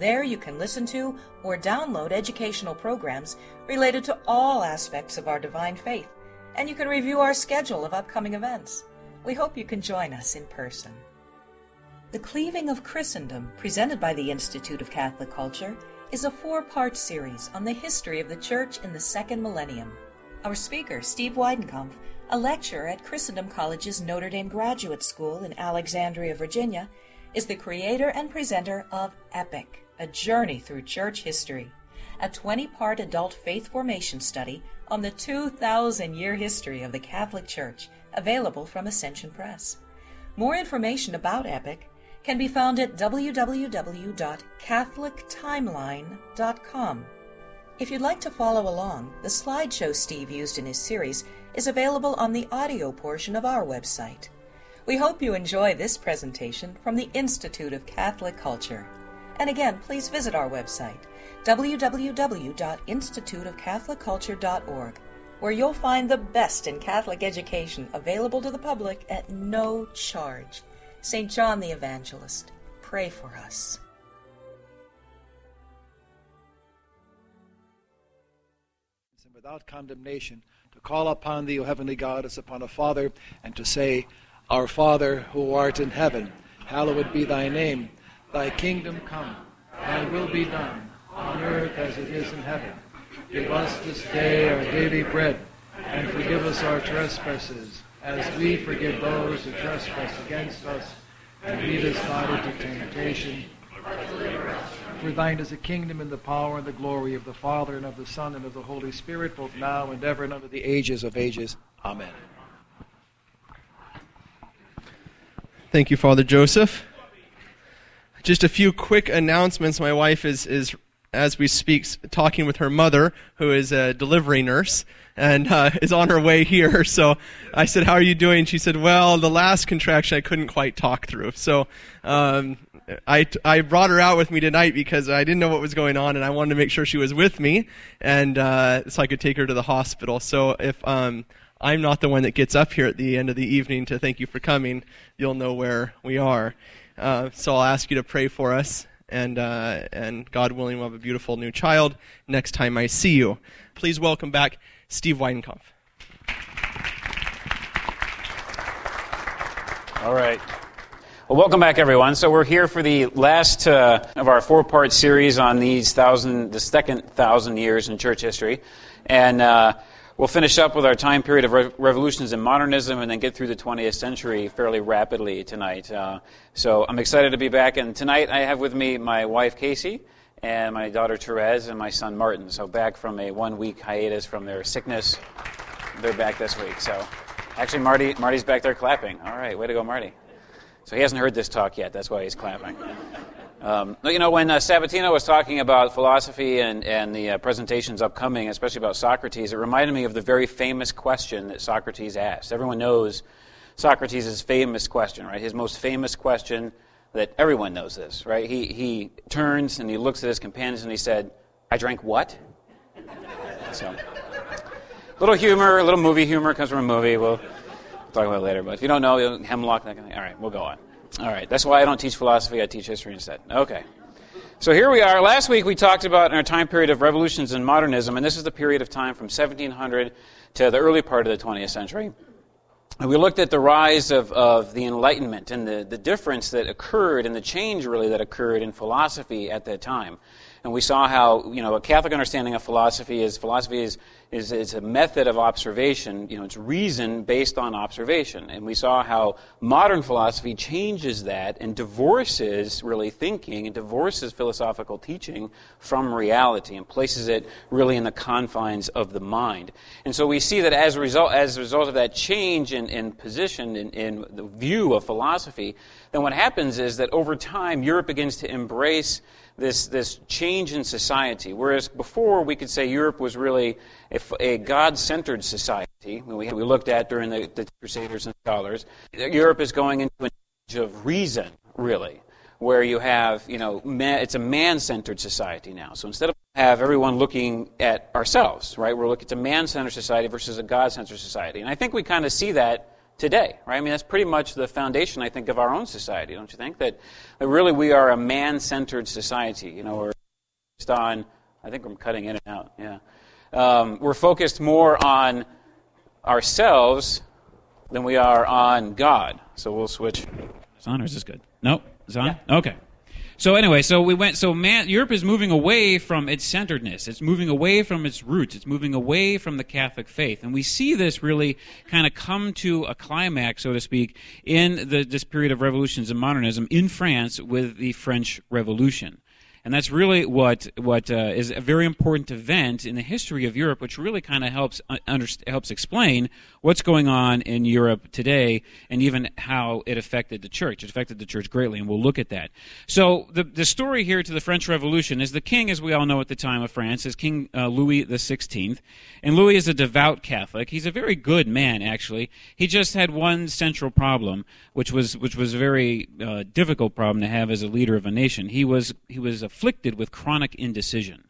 There you can listen to or download educational programs related to all aspects of our divine faith, and you can review our schedule of upcoming events. We hope you can join us in person. The Cleaving of Christendom, presented by the Institute of Catholic Culture, is a four part series on the history of the Church in the second millennium. Our speaker, Steve Weidenkopf, a lecturer at Christendom College's Notre Dame Graduate School in Alexandria, Virginia, is the creator and presenter of Epic, a journey through church history, a 20 part adult faith formation study on the 2,000 year history of the Catholic Church, available from Ascension Press. More information about Epic can be found at www.catholictimeline.com. If you'd like to follow along, the slideshow Steve used in his series is available on the audio portion of our website. We hope you enjoy this presentation from the Institute of Catholic Culture. And again, please visit our website, www.instituteofcatholicculture.org, where you'll find the best in Catholic education available to the public at no charge. St. John the Evangelist, pray for us. And without condemnation, to call upon thee, O heavenly God, as upon a father, and to say, Our Father, who art in heaven, hallowed be thy name. Thy kingdom come, thy will be done, on earth as it is in heaven. Give us this day our daily bread, and forgive us our trespasses as we forgive those who trespass against us, and lead us not into temptation. For thine is the kingdom and the power and the glory of the Father and of the Son and of the Holy Spirit, both now and ever and unto the ages of ages. Amen. Thank you, Father Joseph. Just a few quick announcements. My wife is, is as we speak, talking with her mother, who is a delivery nurse and uh, is on her way here. So I said, "How are you doing?" She said, "Well, the last contraction I couldn't quite talk through." So um, I I brought her out with me tonight because I didn't know what was going on, and I wanted to make sure she was with me, and uh, so I could take her to the hospital. So if um, I'm not the one that gets up here at the end of the evening to thank you for coming, you'll know where we are. Uh, so I'll ask you to pray for us, and uh, and God willing, we'll have a beautiful new child next time I see you. Please welcome back Steve Weidenkopf. All right. Well, welcome back, everyone. So we're here for the last uh, of our four-part series on these thousand, the second thousand years in church history, and uh, we'll finish up with our time period of re- revolutions and modernism, and then get through the 20th century fairly rapidly tonight. Uh, so I'm excited to be back, and tonight I have with me my wife Casey and my daughter Therese and my son Martin. So back from a one-week hiatus from their sickness, they're back this week. So actually, Marty, Marty's back there clapping. All right, way to go, Marty. So he hasn't heard this talk yet. That's why he's clapping. Um, you know, when uh, Sabatino was talking about philosophy and, and the uh, presentations upcoming, especially about Socrates, it reminded me of the very famous question that Socrates asked. Everyone knows Socrates' famous question, right? His most famous question that everyone knows this, right? He, he turns and he looks at his companions and he said, I drank what? So, little humor, a little movie humor comes from a movie. We'll talk about it later. But if you don't know, hemlock, that kind of thing. All right, we'll go on. All right, that's why I don't teach philosophy, I teach history instead. Okay. So here we are. Last week we talked about our time period of revolutions and modernism, and this is the period of time from 1700 to the early part of the 20th century. And we looked at the rise of, of the Enlightenment and the, the difference that occurred and the change really that occurred in philosophy at that time. And we saw how, you know, a Catholic understanding of philosophy is philosophy is, is, is a method of observation. You know, it's reason based on observation. And we saw how modern philosophy changes that and divorces really thinking and divorces philosophical teaching from reality and places it really in the confines of the mind. And so we see that as a result, as a result of that change in, in position, in, in the view of philosophy, then what happens is that over time, Europe begins to embrace this, this change in society. Whereas before we could say Europe was really a, a God centered society, we, we looked at during the, the Crusaders and scholars. Europe is going into an age of reason, really, where you have, you know, man, it's a man centered society now. So instead of have everyone looking at ourselves, right, we're looking at a man centered society versus a God centered society. And I think we kind of see that today, right? I mean, that's pretty much the foundation, I think, of our own society, don't you think? That, that really we are a man centered society. You know, we're focused on, I think I'm cutting in and out, yeah. Um, we're focused more on ourselves than we are on God. So we'll switch. Is on or is this good? Nope. Is on? Yeah. Okay. So anyway, so we went. So man, Europe is moving away from its centeredness. It's moving away from its roots. It's moving away from the Catholic faith, and we see this really kind of come to a climax, so to speak, in the, this period of revolutions and modernism in France with the French Revolution. And that's really what what uh, is a very important event in the history of Europe, which really kind of helps uh, under, helps explain what's going on in Europe today, and even how it affected the church. It affected the church greatly, and we'll look at that. So the the story here to the French Revolution is the king, as we all know at the time of France, is King uh, Louis the Sixteenth, and Louis is a devout Catholic. He's a very good man, actually. He just had one central problem, which was which was a very uh, difficult problem to have as a leader of a nation. He was he was afflicted with chronic indecision.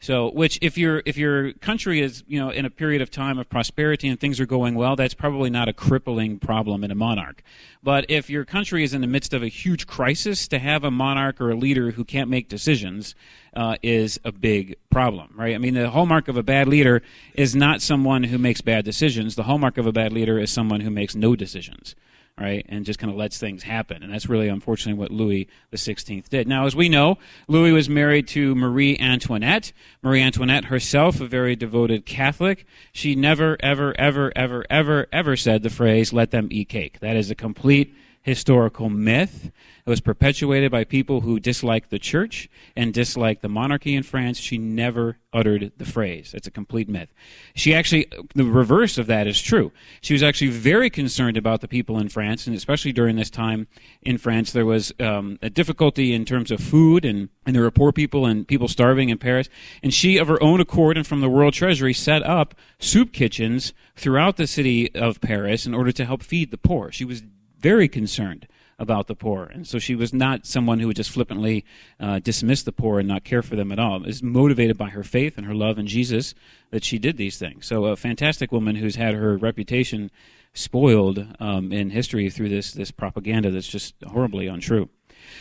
So, which if your if your country is you know in a period of time of prosperity and things are going well, that's probably not a crippling problem in a monarch. But if your country is in the midst of a huge crisis, to have a monarch or a leader who can't make decisions uh, is a big problem, right? I mean, the hallmark of a bad leader is not someone who makes bad decisions. The hallmark of a bad leader is someone who makes no decisions right, and just kind of lets things happen. And that's really, unfortunately, what Louis XVI did. Now, as we know, Louis was married to Marie Antoinette. Marie Antoinette herself, a very devoted Catholic, she never, ever, ever, ever, ever, ever said the phrase, let them eat cake. That is a complete historical myth. It was perpetuated by people who disliked the church and disliked the monarchy in France. She never uttered the phrase. It's a complete myth. She actually, the reverse of that is true. She was actually very concerned about the people in France, and especially during this time in France, there was um, a difficulty in terms of food, and, and there were poor people and people starving in Paris. And she, of her own accord and from the World Treasury, set up soup kitchens throughout the city of Paris in order to help feed the poor. She was very concerned about the poor. And so she was not someone who would just flippantly uh, dismiss the poor and not care for them at all. It was motivated by her faith and her love in Jesus that she did these things. So a fantastic woman who's had her reputation spoiled um, in history through this, this propaganda that's just horribly untrue.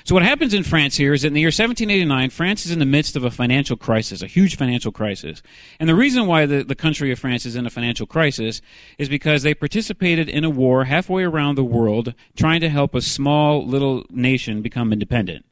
So what happens in France here is that in the year 1789, France is in the midst of a financial crisis, a huge financial crisis. And the reason why the, the country of France is in a financial crisis is because they participated in a war halfway around the world trying to help a small little nation become independent.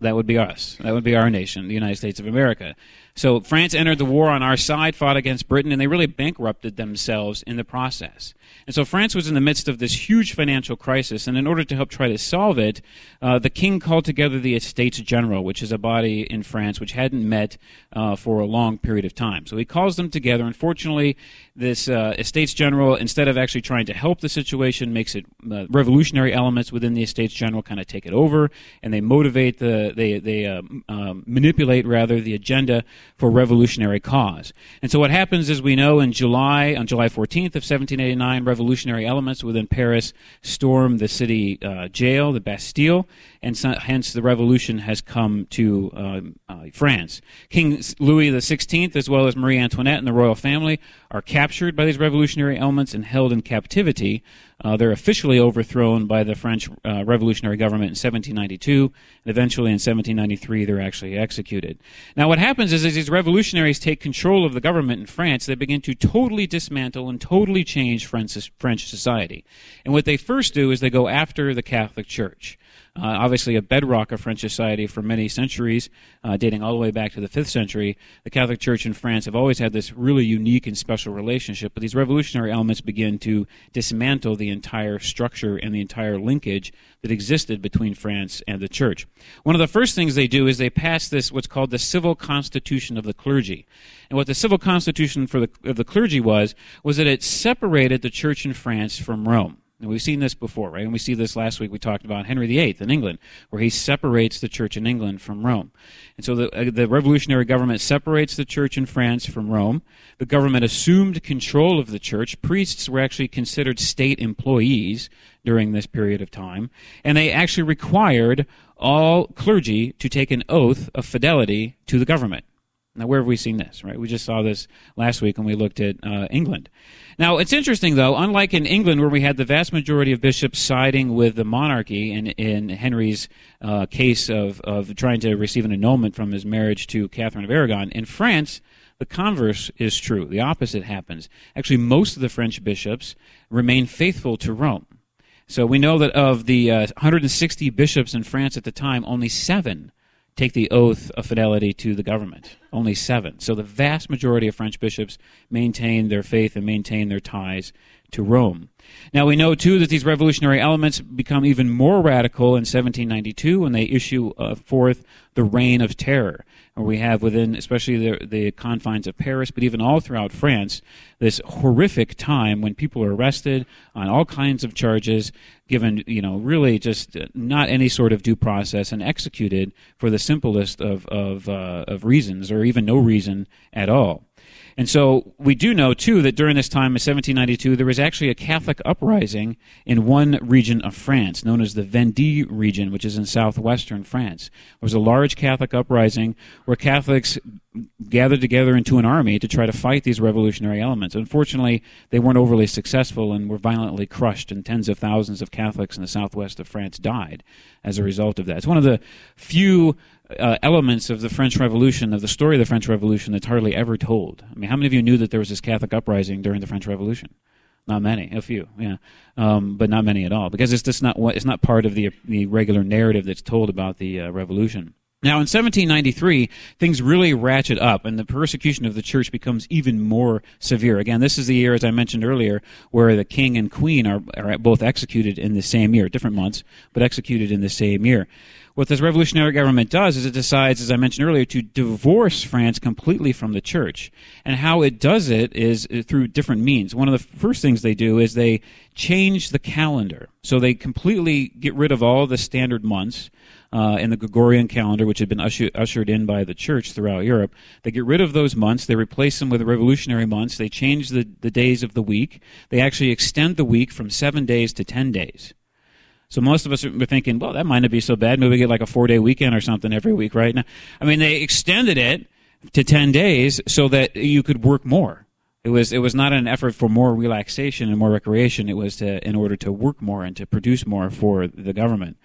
That would be us. That would be our nation, the United States of America. So France entered the war on our side, fought against Britain, and they really bankrupted themselves in the process. And so France was in the midst of this huge financial crisis, and in order to help try to solve it, uh, the king called together the Estates General, which is a body in France which hadn't met uh, for a long period of time. So he calls them together. Unfortunately, this uh, Estates General, instead of actually trying to help the situation, makes it uh, revolutionary elements within the Estates General kind of take it over, and they motivate the they they uh, um, manipulate rather the agenda for revolutionary cause. And so what happens is we know in July, on July 14th of 1789, revolutionary elements within Paris storm the city uh, jail, the Bastille, and so, hence the revolution has come to um, uh, France. King Louis XVI, as well as Marie Antoinette and the royal family, are captured by these revolutionary elements and held in captivity. Uh, they're officially overthrown by the French uh, revolutionary government in 1792, and eventually in 1793 they're actually executed. Now, what happens is, as these revolutionaries take control of the government in France, they begin to totally dismantle and totally change French, French society. And what they first do is they go after the Catholic Church uh, obviously a bedrock of French society for many centuries, uh, dating all the way back to the 5th century. The Catholic Church in France have always had this really unique and special relationship, but these revolutionary elements begin to dismantle the entire structure and the entire linkage that existed between France and the church. One of the first things they do is they pass this, what's called the civil constitution of the clergy. And what the civil constitution for the, of the clergy was, was that it separated the church in France from Rome. And we've seen this before, right? And we see this last week. We talked about Henry VIII in England, where he separates the church in England from Rome. And so the, uh, the revolutionary government separates the church in France from Rome. The government assumed control of the church. Priests were actually considered state employees during this period of time. And they actually required all clergy to take an oath of fidelity to the government. Now, where have we seen this, right? We just saw this last week when we looked at uh, England. Now, it's interesting, though, unlike in England, where we had the vast majority of bishops siding with the monarchy in, in Henry's uh, case of, of trying to receive an annulment from his marriage to Catherine of Aragon, in France, the converse is true. The opposite happens. Actually, most of the French bishops remain faithful to Rome. So we know that of the uh, 160 bishops in France at the time, only seven take the oath of fidelity to the government. Only seven. So the vast majority of French bishops maintain their faith and maintain their ties to Rome. Now we know too that these revolutionary elements become even more radical in 1792 when they issue uh, forth the Reign of Terror, where we have within, especially the, the confines of Paris, but even all throughout France, this horrific time when people are arrested on all kinds of charges, given you know really just not any sort of due process, and executed for the simplest of of, uh, of reasons, or even no reason at all. And so we do know, too, that during this time in 1792, there was actually a Catholic uprising in one region of France, known as the Vendée region, which is in southwestern France. There was a large Catholic uprising where Catholics gathered together into an army to try to fight these revolutionary elements. Unfortunately, they weren't overly successful and were violently crushed, and tens of thousands of Catholics in the southwest of France died as a result of that. It's one of the few uh, elements of the French Revolution, of the story of the French Revolution, that's hardly ever told. I mean, how many of you knew that there was this Catholic uprising during the French Revolution? Not many, a few, yeah, um, but not many at all, because it's just not what it's not part of the the regular narrative that's told about the uh, revolution. Now, in 1793, things really ratchet up, and the persecution of the church becomes even more severe. Again, this is the year, as I mentioned earlier, where the king and queen are, are both executed in the same year, different months, but executed in the same year. What this revolutionary government does is it decides, as I mentioned earlier, to divorce France completely from the church. And how it does it is uh, through different means. One of the first things they do is they change the calendar. So they completely get rid of all the standard months uh, in the Gregorian calendar, which had been usher- ushered in by the church throughout Europe. They get rid of those months. They replace them with revolutionary months. They change the, the days of the week. They actually extend the week from seven days to ten days. So most of us were thinking, well, that might not be so bad. Maybe we get like a four day weekend or something every week, right? Now, I mean, they extended it to 10 days so that you could work more. It was it was not an effort for more relaxation and more recreation. It was to in order to work more and to produce more for the government.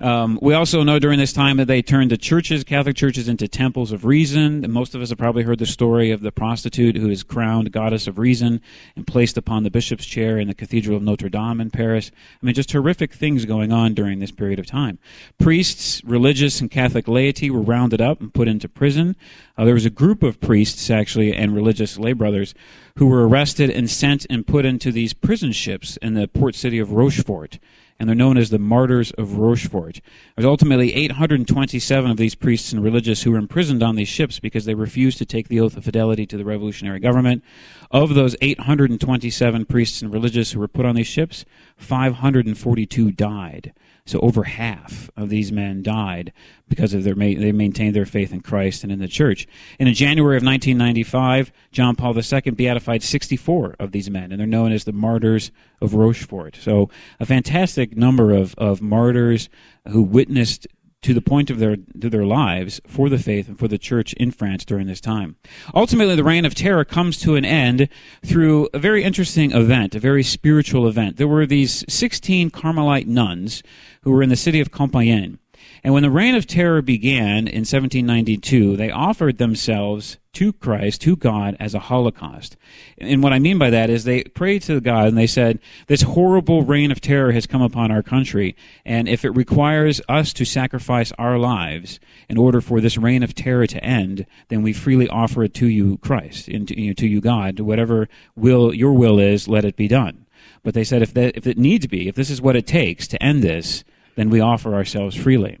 Um, we also know during this time that they turned the churches, Catholic churches, into temples of reason. Most of us have probably heard the story of the prostitute who is crowned goddess of reason and placed upon the bishop's chair in the Cathedral of Notre Dame in Paris. I mean, just horrific things going on during this period of time. Priests, religious, and Catholic laity were rounded up and put into prison. Uh, there was a group of priests, actually, and religious lay brothers who were arrested and sent and put into these prison ships in the port city of Rochefort and they're known as the Martyrs of Rochefort. There's ultimately 827 of these priests and religious who were imprisoned on these ships because they refused to take the oath of fidelity to the revolutionary government. Of those 827 priests and religious who were put on these ships, 542 died. So over half of these men died because of their they maintained their faith in Christ and in the church. And in January of 1995, John Paul II beatified 64 of these men, and they're known as the martyrs of Rochefort. So a fantastic number of, of martyrs who witnessed to the point of their to their lives for the faith and for the church in France during this time. Ultimately, the reign of terror comes to an end through a very interesting event, a very spiritual event. There were these 16 Carmelite nuns who were in the city of Compiègne. And when the reign of terror began in 1792, they offered themselves to Christ, to God, as a holocaust. And what I mean by that is they prayed to God and they said, This horrible reign of terror has come upon our country, and if it requires us to sacrifice our lives in order for this reign of terror to end, then we freely offer it to you, Christ, and to, you to you, God. Whatever will your will is, let it be done. But they said, if, that, if it needs to be, if this is what it takes to end this, then we offer ourselves freely.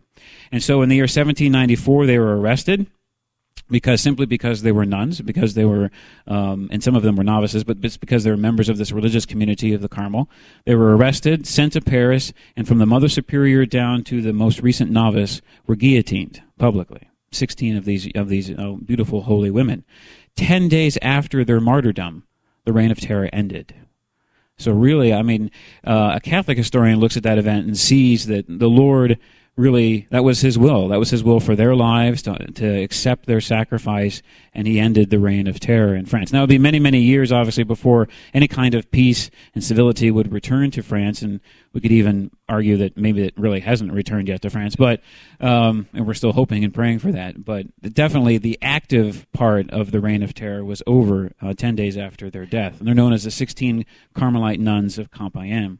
And so in the year 1794, they were arrested because simply because they were nuns, because they were, um, and some of them were novices, but it's because they were members of this religious community of the Carmel. They were arrested, sent to Paris, and from the Mother Superior down to the most recent novice were guillotined publicly. Sixteen of these of these oh, beautiful holy women. Ten days after their martyrdom, the reign of terror ended. So really, I mean, uh, a Catholic historian looks at that event and sees that the Lord really that was his will. That was his will for their lives to, to accept their sacrifice and he ended the reign of terror in france. Now it would be many many years obviously before any kind of peace and civility would return to france and we could even argue that maybe it really hasn't returned yet to france but um, and we're still hoping and praying for that. But definitely the active part of the reign of terror was over uh, 10 days after their death. And they're known as the 16 carmelite nuns of compiègne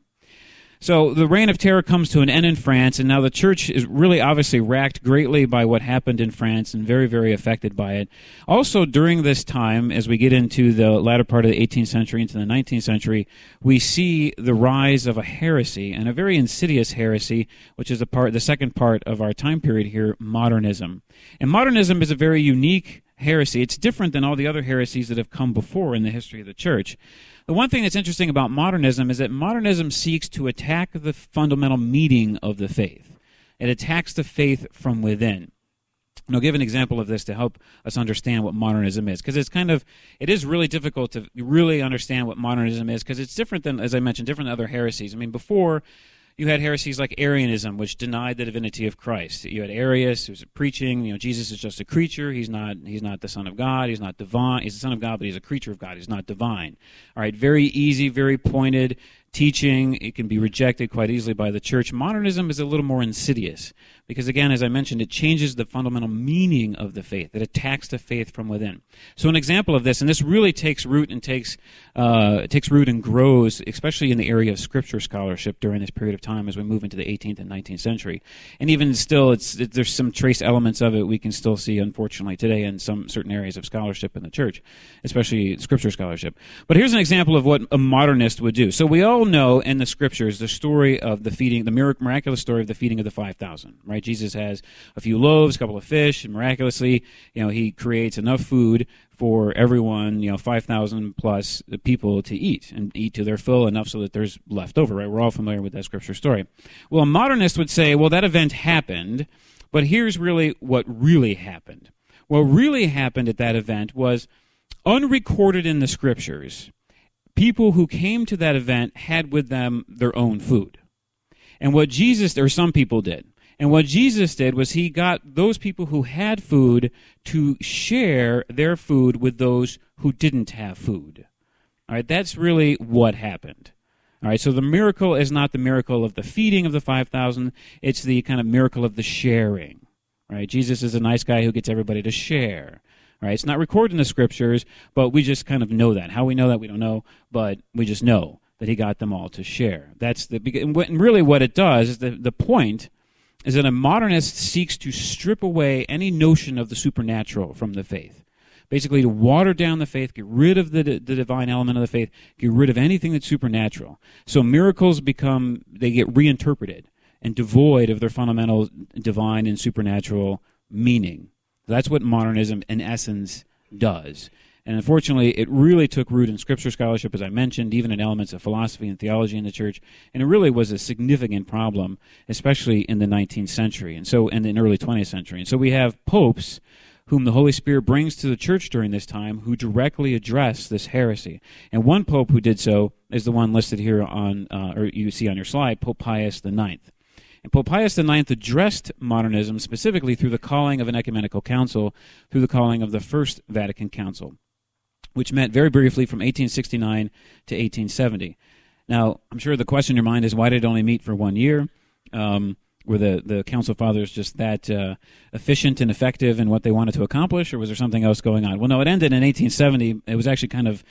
so the reign of terror comes to an end in France, and now the church is really obviously racked greatly by what happened in France and very, very affected by it. Also, during this time, as we get into the latter part of the 18th century into the 19th century, we see the rise of a heresy and a very insidious heresy, which is the part, the second part of our time period here, modernism. And modernism is a very unique heresy. It's different than all the other heresies that have come before in the history of the church. The one thing that's interesting about modernism is that modernism seeks to attack the fundamental meaning of the faith. It attacks the faith from within. And I'll give an example of this to help us understand what modernism is, because it's kind of, it is really difficult to really understand what modernism is, because it's different than, as I mentioned, different than other heresies. I mean, before, you had heresies like Arianism, which denied the divinity of Christ. You had Arius, who was preaching, you know, Jesus is just a creature. He's not. He's not the Son of God. He's not divine. He's the Son of God, but he's a creature of God. He's not divine. All right, very easy, very pointed teaching. It can be rejected quite easily by the church. Modernism is a little more insidious because, again, as I mentioned, it changes the fundamental meaning of the faith. It attacks the faith from within. So, an example of this, and this really takes root and takes uh, takes root and grows, especially in the area of scripture scholarship during this period of time as we move into the 18th and 19th century. And even still, it's it, there's some trace elements of it we can still see, unfortunately, today in some certain areas of scholarship in the church, especially scripture scholarship. But here's an example of what a modernist would do. So we all know in the scriptures the story of the feeding, the miraculous story of the feeding of the 5,000, right? Jesus has a few loaves, a couple of fish, and miraculously, you know, he creates enough food for everyone, you know, 5,000 plus people to eat and eat to their fill enough so that there's left over, right? We're all familiar with that scripture story. Well, a modernist would say, well, that event happened, but here's really what really happened. What really happened at that event was unrecorded in the scriptures people who came to that event had with them their own food. And what Jesus, or some people did, and what Jesus did was he got those people who had food to share their food with those who didn't have food. All right, that's really what happened. All right, so the miracle is not the miracle of the feeding of the 5,000, it's the kind of miracle of the sharing. Right? Jesus is a nice guy who gets everybody to share. Right? It's not recorded in the scriptures, but we just kind of know that. How we know that, we don't know, but we just know that he got them all to share. That's the and really what it does is the the point is that a modernist seeks to strip away any notion of the supernatural from the faith. Basically, to water down the faith, get rid of the, the divine element of the faith, get rid of anything that's supernatural. So miracles become, they get reinterpreted and devoid of their fundamental divine and supernatural meaning. That's what modernism, in essence, does. And unfortunately, it really took root in scripture scholarship, as I mentioned, even in elements of philosophy and theology in the church. And it really was a significant problem, especially in the 19th century and so in the early 20th century. And so we have popes whom the Holy Spirit brings to the church during this time who directly address this heresy. And one pope who did so is the one listed here on, uh, or you see on your slide, Pope Pius IX. And Pope Pius IX addressed modernism specifically through the calling of an ecumenical council, through the calling of the First Vatican Council, which met very briefly from 1869 to 1870. Now, I'm sure the question in your mind is why did it only meet for one year? Um, were the, the council fathers just that uh, efficient and effective in what they wanted to accomplish, or was there something else going on? Well, no, it ended in 1870. It was actually kind of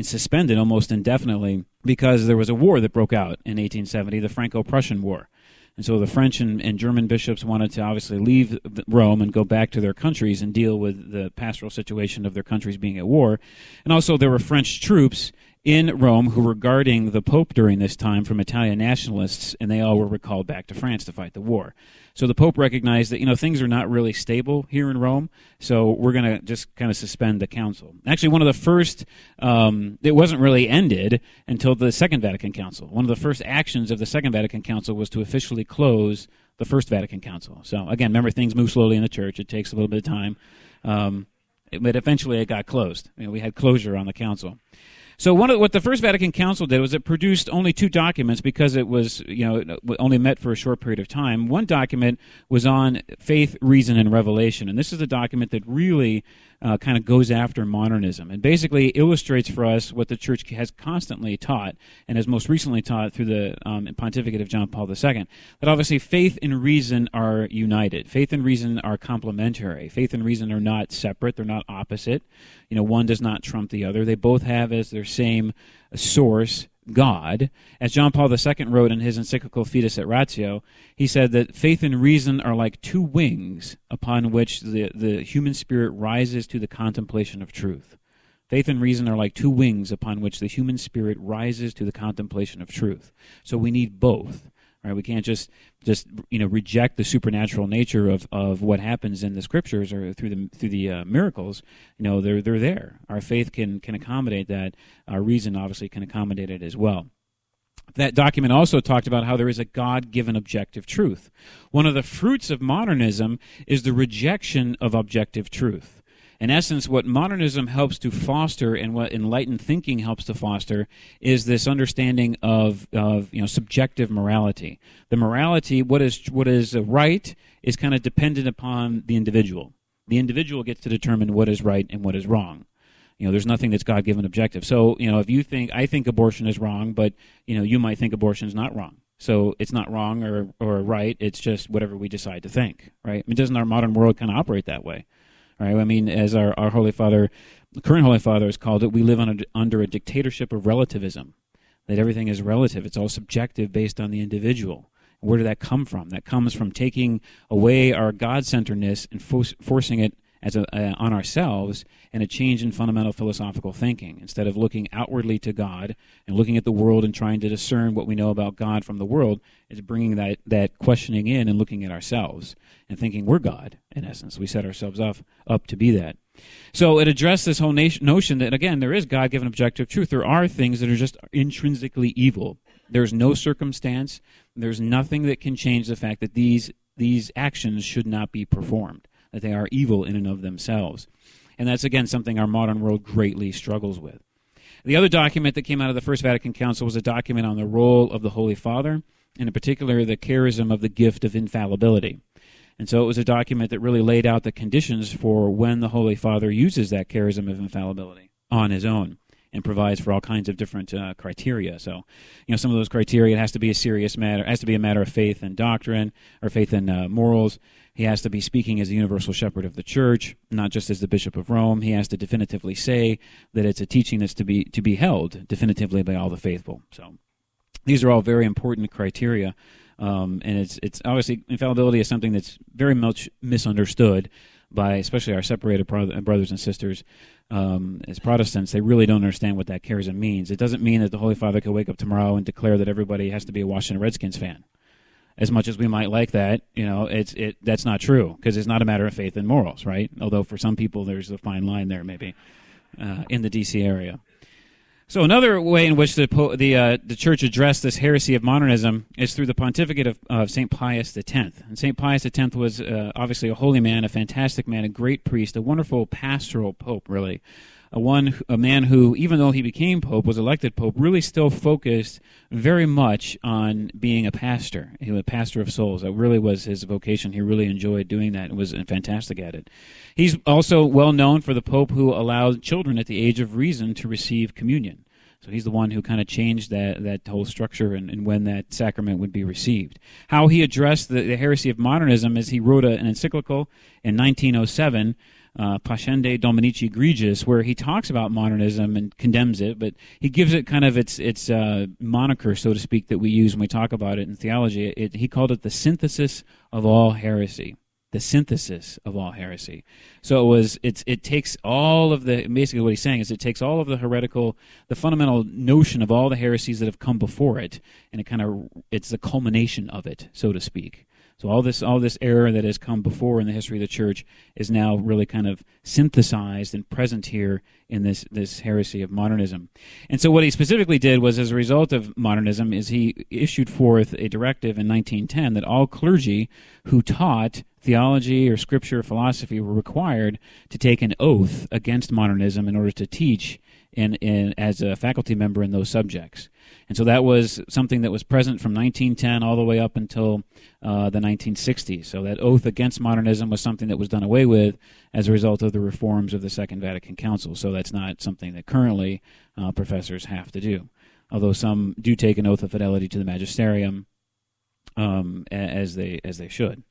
suspended almost indefinitely because there was a war that broke out in 1870, the Franco Prussian War. And so the French and, and, German bishops wanted to obviously leave Rome and go back to their countries and deal with the pastoral situation of their countries being at war. And also, there were French troops in Rome who were guarding the Pope during this time from Italian nationalists, and they all were recalled back to France to fight the war. So the Pope recognized that you know things are not really stable here in Rome, so we're going to just kind of suspend the council. Actually, one of the first um, it wasn't really ended until the Second Vatican Council. One of the first actions of the Second Vatican Council was to officially close the First Vatican Council. So again, remember things move slowly in the church; it takes a little bit of time. Um, but eventually, it got closed. You know, we had closure on the council. So one of what the First Vatican Council did was it produced only two documents because it was you know only met for a short period of time. One document was on faith, reason, and revelation, and this is a document that really uh, kind of goes after modernism and basically illustrates for us what the church has constantly taught and has most recently taught through the um, pontificate of John Paul II. That obviously faith and reason are united. Faith and reason are complementary. Faith and reason are not separate. They're not opposite. You know, one does not trump the other. They both have as their same source God. As John Paul II wrote in his encyclical Fides et Ratio, he said that faith and reason are like two wings upon which the, the human spirit rises to the contemplation of truth. Faith and reason are like two wings upon which the human spirit rises to the contemplation of truth. So we need both. Right? We can't just just you know reject the supernatural nature of, of what happens in the scriptures or through the through the uh, miracles. You know they're they're there. Our faith can can accommodate that. Our reason obviously can accommodate it as well. That document also talked about how there is a God given objective truth. One of the fruits of modernism is the rejection of objective truth in essence, what modernism helps to foster and what enlightened thinking helps to foster is this understanding of, of you know, subjective morality. The morality, what is, what is right, is kind of dependent upon the individual. The individual gets to determine what is right and what is wrong. You know, there's nothing that's God given objective. So, you know, if you think, I think abortion is wrong, but, you know, you might think abortion is not wrong. So it's not wrong or, or right. It's just whatever we decide to think, right? I mean, doesn't our modern world kind of operate that way? Right? I mean, as our, our Holy Father, the current Holy Father has called it, we live a, under a dictatorship of relativism. That everything is relative. It's all subjective based on the individual. Where did that come from? That comes from taking away our God centeredness and fo- forcing it as a, uh, on ourselves and a change in fundamental philosophical thinking. Instead of looking outwardly to God and looking at the world and trying to discern what we know about God from the world, is bringing that, that questioning in and looking at ourselves and thinking we're God, in essence. We set ourselves up, up to be that. So it addressed this whole notion that, again, there is God given objective truth. There are things that are just intrinsically evil. There's no circumstance, there's nothing that can change the fact that these, these actions should not be performed that they are evil in and of themselves. And that's, again, something our modern world greatly struggles with. The other document that came out of the First Vatican Council was a document on the role of the Holy Father, and in particular, the charism of the gift of infallibility. And so it was a document that really laid out the conditions for when the Holy Father uses that charism of infallibility on his own and provides for all kinds of different uh, criteria. So, you know, some of those criteria it has to be a serious matter, it has to be a matter of faith and doctrine or faith and uh, morals. He has to be speaking as the universal shepherd of the church, not just as the bishop of Rome. He has to definitively say that it's a teaching that's to be to be held definitively by all the faithful. So these are all very important criteria. Um, and it's it's obviously infallibility is something that's very much misunderstood by especially our separated brothers and sisters um, as Protestants. They really don't understand what that charism means. It doesn't mean that the Holy Father could wake up tomorrow and declare that everybody has to be a Washington Redskins fan as much as we might like that, you know, it's it that's not true because it's not a matter of faith and morals, right? Although for some people there's a fine line there, maybe uh, in the D.C. area. So another way in which the the uh, the church addressed this heresy of modernism is through the pontificate of, of Saint Pius X. And Saint Pius X was uh, obviously a holy man, a fantastic man, a great priest, a wonderful pastoral pope, really a one a man who, even though he became pope, was elected pope, really still focused very much on being a pastor. He was a pastor of souls. That really was his vocation. He really enjoyed doing that and was fantastic at it. He's also well known for the pope who allowed children at the age of reason to receive communion. So he's the one who kind of changed that, that whole structure and, and when that sacrament would be received. How he addressed the, the heresy of modernism is he wrote a, an encyclical in 1907 uh, Pascendi Dominici Gregis, where he talks about modernism and condemns it, but he gives it kind of its its uh, moniker, so to speak, that we use when we talk about it in theology. It, he called it the synthesis of all heresy. the synthesis of all heresy. So it was it's it takes all of the basically what he's saying is it takes all of the heretical the fundamental notion of all the heresies that have come before it and it kind of it's the culmination of it, so to speak. So all this all this error that has come before in the history of the church is now really kind of synthesized and present here in this this heresy of modernism. And so what he specifically did was as a result of modernism is he issued forth a directive in 1910 that all clergy who taught theology or scripture or philosophy were required to take an oath against modernism in order to teach in, in as a faculty member in those subjects. And so that was something that was present from 1910 all the way up until uh, the 1960s. So that oath against modernism was something that was done away with as a result of the reforms of the Second Vatican Council. So that's not something that currently uh, professors have to do. Although some do take an oath of fidelity to the magisterium um, as they as they should.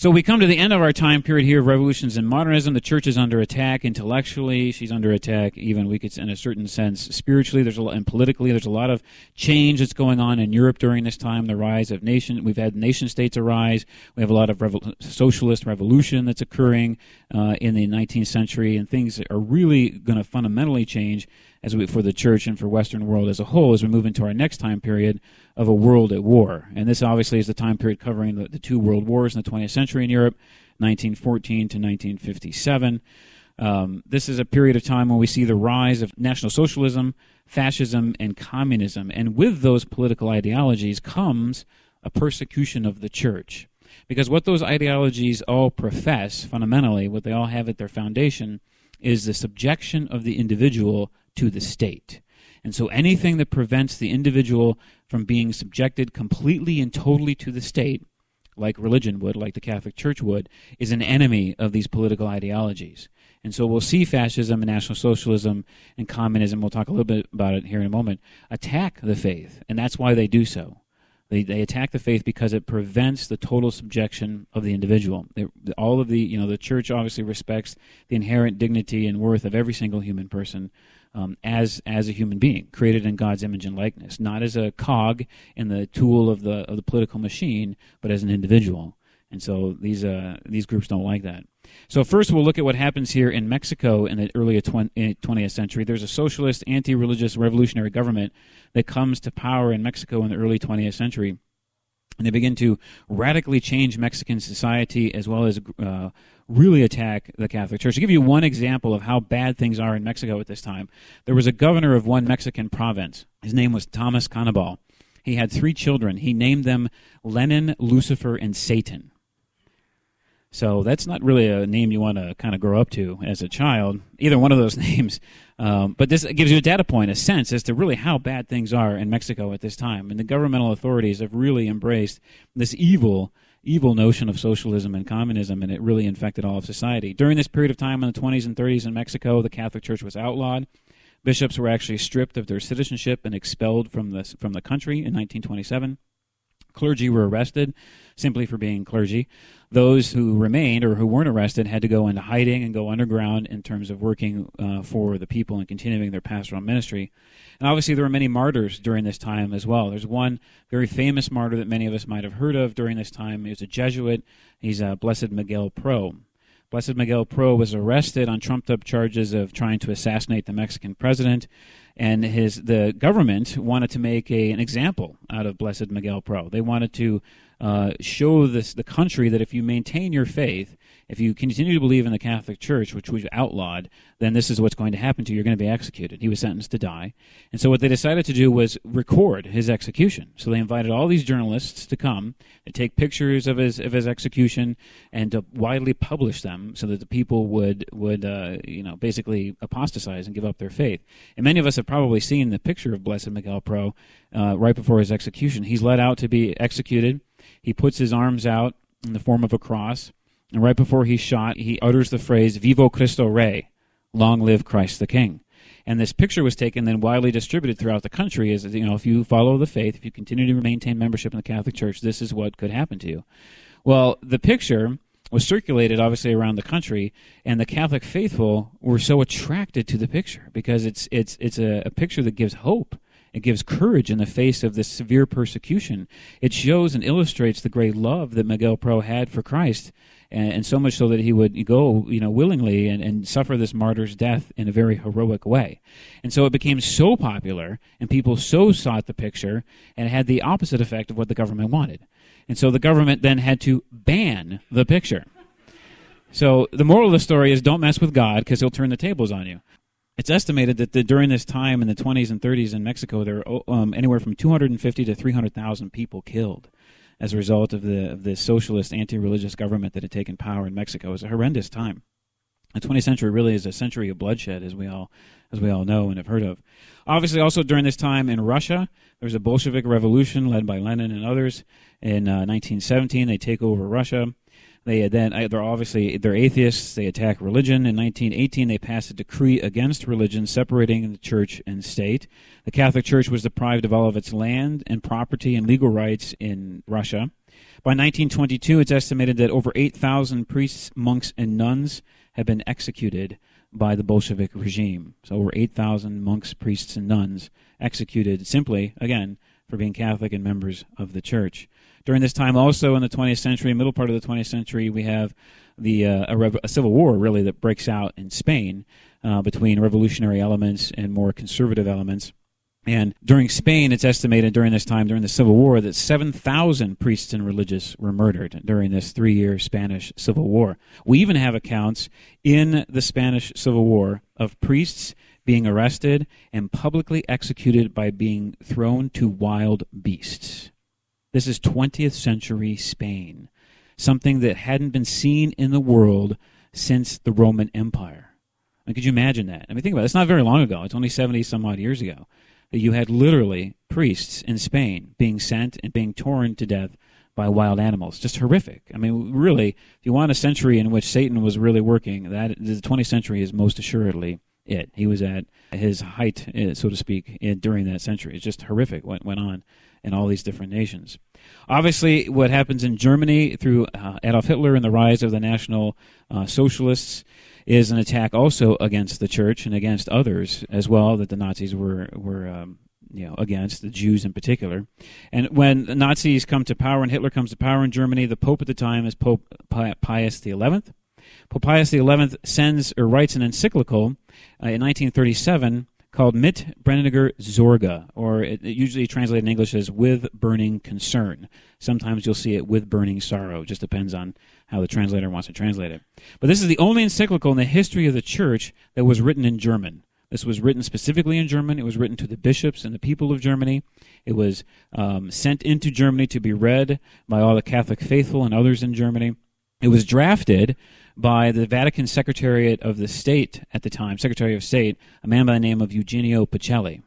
So we come to the end of our time period here of revolutions in modernism. The church is under attack intellectually. She's under attack, even we could, in a certain sense, spiritually. There's a lot, and politically. There's a lot of change that's going on in Europe during this time. The rise of nation. We've had nation states arise. We have a lot of revol- socialist revolution that's occurring uh, in the 19th century, and things are really going to fundamentally change as we, for the church and for Western world as a whole as we move into our next time period of a world at war. And this obviously is the time period covering the, the two world wars in the 20th century in Europe, 1914 to 1957. Um, this is a period of time when we see the rise of National Socialism, fascism, and communism. And with those political ideologies comes a persecution of the church. Because what those ideologies all profess, fundamentally, what they all have at their foundation, is the subjection of the individual to the state. And so anything that prevents the individual from being subjected completely and totally to the state, like religion would, like the Catholic Church would, is an enemy of these political ideologies. And so we'll see fascism and National Socialism and communism, we'll talk a little bit about it here in a moment, attack the faith. And that's why they do so. They, they attack the faith because it prevents the total subjection of the individual. They, all of the, you know, the church obviously respects the inherent dignity and worth of every single human person um, as as a human being, created in God's image and likeness, not as a cog in the tool of the of the political machine, but as an individual. And so these uh, these groups don't like that. So first, we'll look at what happens here in Mexico in the early 20th century. There's a socialist, anti-religious, revolutionary government that comes to power in Mexico in the early 20th century and they begin to radically change Mexican society as well as uh, really attack the Catholic Church. To give you one example of how bad things are in Mexico at this time, there was a governor of one Mexican province. His name was Thomas Canabal. He had three children. He named them Lenin, Lucifer, and Satan. So that's not really a name you want to kind of grow up to as a child, either one of those names. Um, but this gives you a data point, a sense as to really how bad things are in Mexico at this time. And the governmental authorities have really embraced this evil, evil notion of socialism and communism, and it really infected all of society. During this period of time in the 20s and 30s in Mexico, the Catholic Church was outlawed. Bishops were actually stripped of their citizenship and expelled from the, from the country in 1927. Clergy were arrested simply for being clergy. Those who remained or who weren't arrested had to go into hiding and go underground in terms of working uh, for the people and continuing their pastoral ministry. And obviously, there were many martyrs during this time as well. There's one very famous martyr that many of us might have heard of during this time. He was a Jesuit. He's uh, Blessed Miguel Pro. Blessed Miguel Pro was arrested on trumped up charges of trying to assassinate the Mexican president and his the government wanted to make a, an example out of Blessed Miguel Pro. They wanted to uh, show this the country that if you maintain your faith if you continue to believe in the Catholic Church, which we've outlawed, then this is what's going to happen to you. You're going to be executed. He was sentenced to die. And so what they decided to do was record his execution. So they invited all these journalists to come and take pictures of his of his execution and to widely publish them so that the people would would uh, you know basically apostatize and give up their faith. And many of us have probably seen the picture of Blessed Miguel Pro uh, right before his execution. He's led out to be executed. He puts his arms out in the form of a cross and right before he's shot, he utters the phrase, Viva Cristo Rey, long live Christ the King. And this picture was taken then widely distributed throughout the country as, you know, if you follow the faith, if you continue to maintain membership in the Catholic Church, this is what could happen to you. Well, the picture was circulated obviously around the country, and the Catholic faithful were so attracted to the picture because it's it's it's a, a picture that gives hope. It gives courage in the face of this severe persecution. It shows and illustrates the great love that Miguel Pro had for Christ and, and, so much so that he would go, you know, willingly and, and suffer this martyr's death in a very heroic way. And so it became so popular, and people so sought the picture, and it had the opposite effect of what the government wanted. And so the government then had to ban the picture. So the moral of the story is don't mess with God because he'll turn the tables on you. It's estimated that the, during this time in the 20s and 30s in Mexico, there were um, anywhere from 250 to 300,000 people killed as a result of the of socialist anti-religious government that had taken power in Mexico. It was a horrendous time. The 20th century really is a century of bloodshed, as we all as we all know and have heard of. Obviously, also during this time in Russia, there was a Bolshevik revolution led by Lenin and others. In uh, 1917, they take over Russia. They then uh, they're obviously they're atheists. They attack religion. In 1918, they passed a decree against religion, separating the church and state. The Catholic Church was deprived of all of its land and property and legal rights in Russia. By 1922, it's estimated that over 8,000 priests, monks, and nuns have been executed by the Bolshevik regime. So over 8,000 monks, priests, and nuns executed simply, again, for being Catholic and members of the church. During this time, also in the 20th century, middle part of the 20th century, we have the uh, a, rev- a, civil war really that breaks out in Spain uh, between revolutionary elements and more conservative elements. And during Spain, it's estimated during this time, during the Civil War, that 7,000 priests and religious were murdered during this three year Spanish Civil War. We even have accounts in the Spanish Civil War of priests being arrested and publicly executed by being thrown to wild beasts. This is 20th century Spain, something that hadn't been seen in the world since the Roman Empire. I mean, could you imagine that? I mean, think about it. It's not very long ago. It's only 70 some odd years ago that you had literally priests in Spain being sent and being torn to death by wild animals. Just horrific. I mean, really, if you want a century in which Satan was really working, that the 20th century is most assuredly it. He was at his height, eh, so to speak, during that century. It's just horrific what went on in all these different nations. Obviously, what happens in Germany through uh, Adolf Hitler and the rise of the National uh, Socialists is an attack also against the church and against others as well that the Nazis were were um, you know against the Jews in particular. And when the Nazis come to power and Hitler comes to power in Germany, the Pope at the time is Pope Pius XI. Pope Pius XI sends or writes an encyclical uh, in 1937 called Mit brennender Sorge, or it, it usually translated in English as with burning concern. Sometimes you'll see it with burning sorrow. It just depends on how the translator wants to translate it. But this is the only encyclical in the history of the church that was written in German. This was written specifically in German. It was written to the bishops and the people of Germany. It was um, sent into Germany to be read by all the Catholic faithful and others in Germany. It was drafted by the Vatican Secretariat of the State at the time, Secretary of State, a man by the name of Eugenio Pacelli.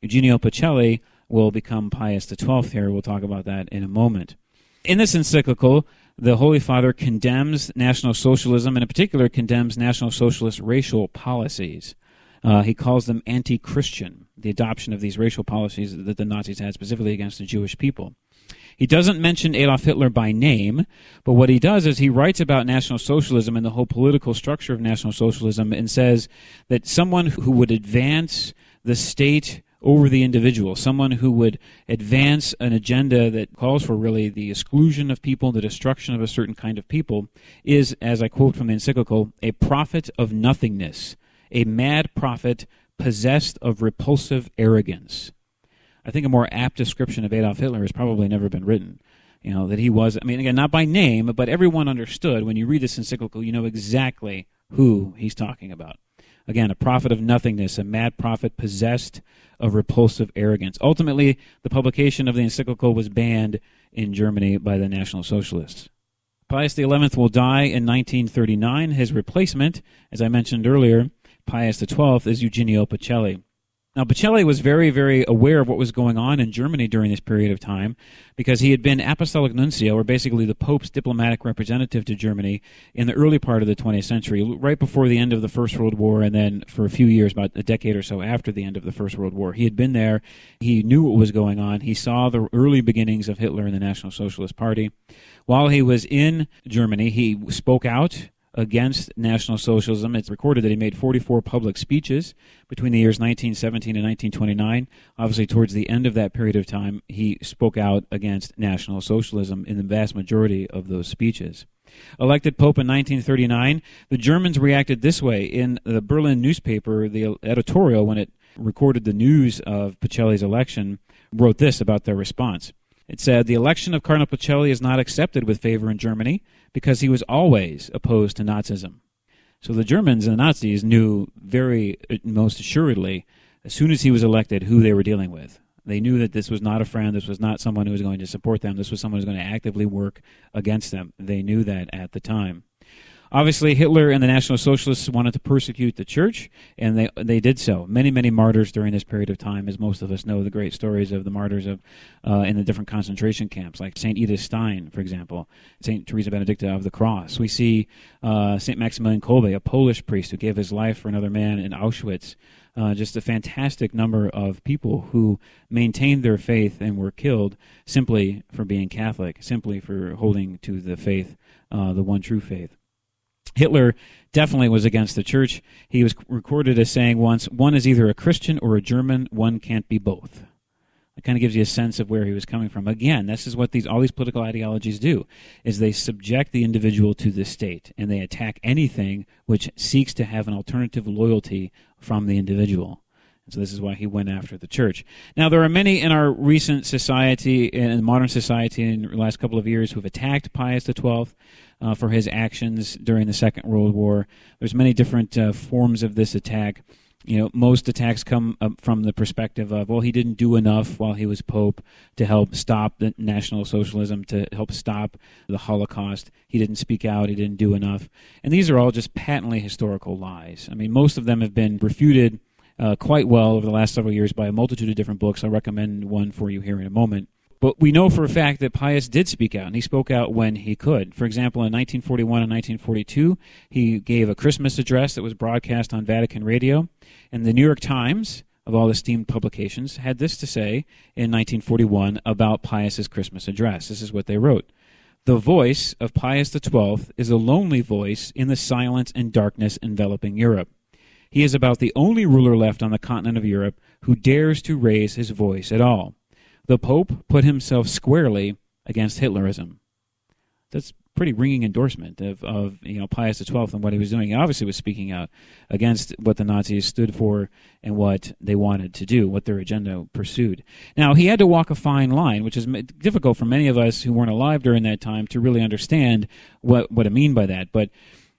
Eugenio Pacelli will become Pius XII here. We'll talk about that in a moment. In this encyclical, the Holy Father condemns National Socialism, and in particular condemns National Socialist racial policies. Uh, he calls them anti Christian, the adoption of these racial policies that the Nazis had specifically against the Jewish people. He doesn't mention Adolf Hitler by name, but what he does is he writes about National Socialism and the whole political structure of National Socialism and says that someone who would advance the state over the individual, someone who would advance an agenda that calls for really the exclusion of people, the destruction of a certain kind of people, is, as I quote from the encyclical, a prophet of nothingness, a mad prophet possessed of repulsive arrogance. I think a more apt description of Adolf Hitler has probably never been written. You know, that he was, I mean, again, not by name, but everyone understood when you read this encyclical, you know exactly who he's talking about. Again, a prophet of nothingness, a mad prophet possessed of repulsive arrogance. Ultimately, the publication of the encyclical was banned in Germany by the National Socialists. Pius XI will die in 1939. His replacement, as I mentioned earlier, Pius XII, is Eugenio Pacelli. Now, Pacelli was very, very aware of what was going on in Germany during this period of time because he had been apostolic nuncio, or basically the Pope's diplomatic representative to Germany in the early part of the 20th century, right before the end of the First World War, and then for a few years, about a decade or so after the end of the First World War. He had been there, he knew what was going on, he saw the early beginnings of Hitler and the National Socialist Party. While he was in Germany, he spoke out against National Socialism. It's recorded that he made 44 public speeches between the years 1917 and 1929. Obviously, towards the end of that period of time, he spoke out against National Socialism in the vast majority of those speeches. Elected Pope in 1939, the Germans reacted this way in the Berlin newspaper. The editorial, when it recorded the news of Pacelli's election, wrote this about their response. It said, The election of Cardinal Pacelli is not accepted with favor in Germany because he was always opposed to Nazism. So the Germans and the Nazis knew very uh, most assuredly, as soon as he was elected, who they were dealing with. They knew that this was not a friend. This was not someone who was going to support them. This was someone who was going to actively work against them. They knew that at the time. Obviously, Hitler and the National Socialists wanted to persecute the church, and they they did so. Many, many martyrs during this period of time, as most of us know the great stories of the martyrs of uh, in the different concentration camps, like Saint Edith Stein, for example, Saint Teresa Benedicta of the Cross. We see uh, Saint Maximilian Kolbe, a Polish priest who gave his life for another man in Auschwitz. Uh, just a fantastic number of people who maintained their faith and were killed simply for being Catholic, simply for holding to the faith, uh, the one true faith. Hitler definitely was against the church. He was recorded as saying once, one is either a Christian or a German, one can't be both. It kind of gives you a sense of where he was coming from. Again, this is what these all these political ideologies do: is they subject the individual to the state, and they attack anything which seeks to have an alternative loyalty from the individual. And so this is why he went after the church. Now there are many in our recent society, in modern society, in the last couple of years, who have attacked Pius XII uh, for his actions during the Second World War. There's many different uh, forms of this attack you know, most attacks come from the perspective of, well, he didn't do enough while he was Pope to help stop the National Socialism, to help stop the Holocaust. He didn't speak out, he didn't do enough. And these are all just patently historical lies. I mean, most of them have been refuted uh, quite well over the last several years by a multitude of different books. I'll recommend one for you here in a moment. But we know for a fact that Pius did speak out, and he spoke out when he could. For example, in 1941 and 1942, he gave a Christmas address that was broadcast on Vatican radio. And the New York Times, of all esteemed publications, had this to say in 1941 about Pius's Christmas address. This is what they wrote. The voice of Pius XII is a lonely voice in the silence and darkness enveloping Europe. He is about the only ruler left on the continent of Europe who dares to raise his voice at all the Pope put himself squarely against Hitlerism. That's pretty ringing endorsement of, of you know Pius XII and what he was doing. He obviously was speaking out against what the Nazis stood for and what they wanted to do, what their agenda pursued. Now he had to walk a fine line, which is difficult for many of us who weren't alive during that time to really understand what what I mean by that. But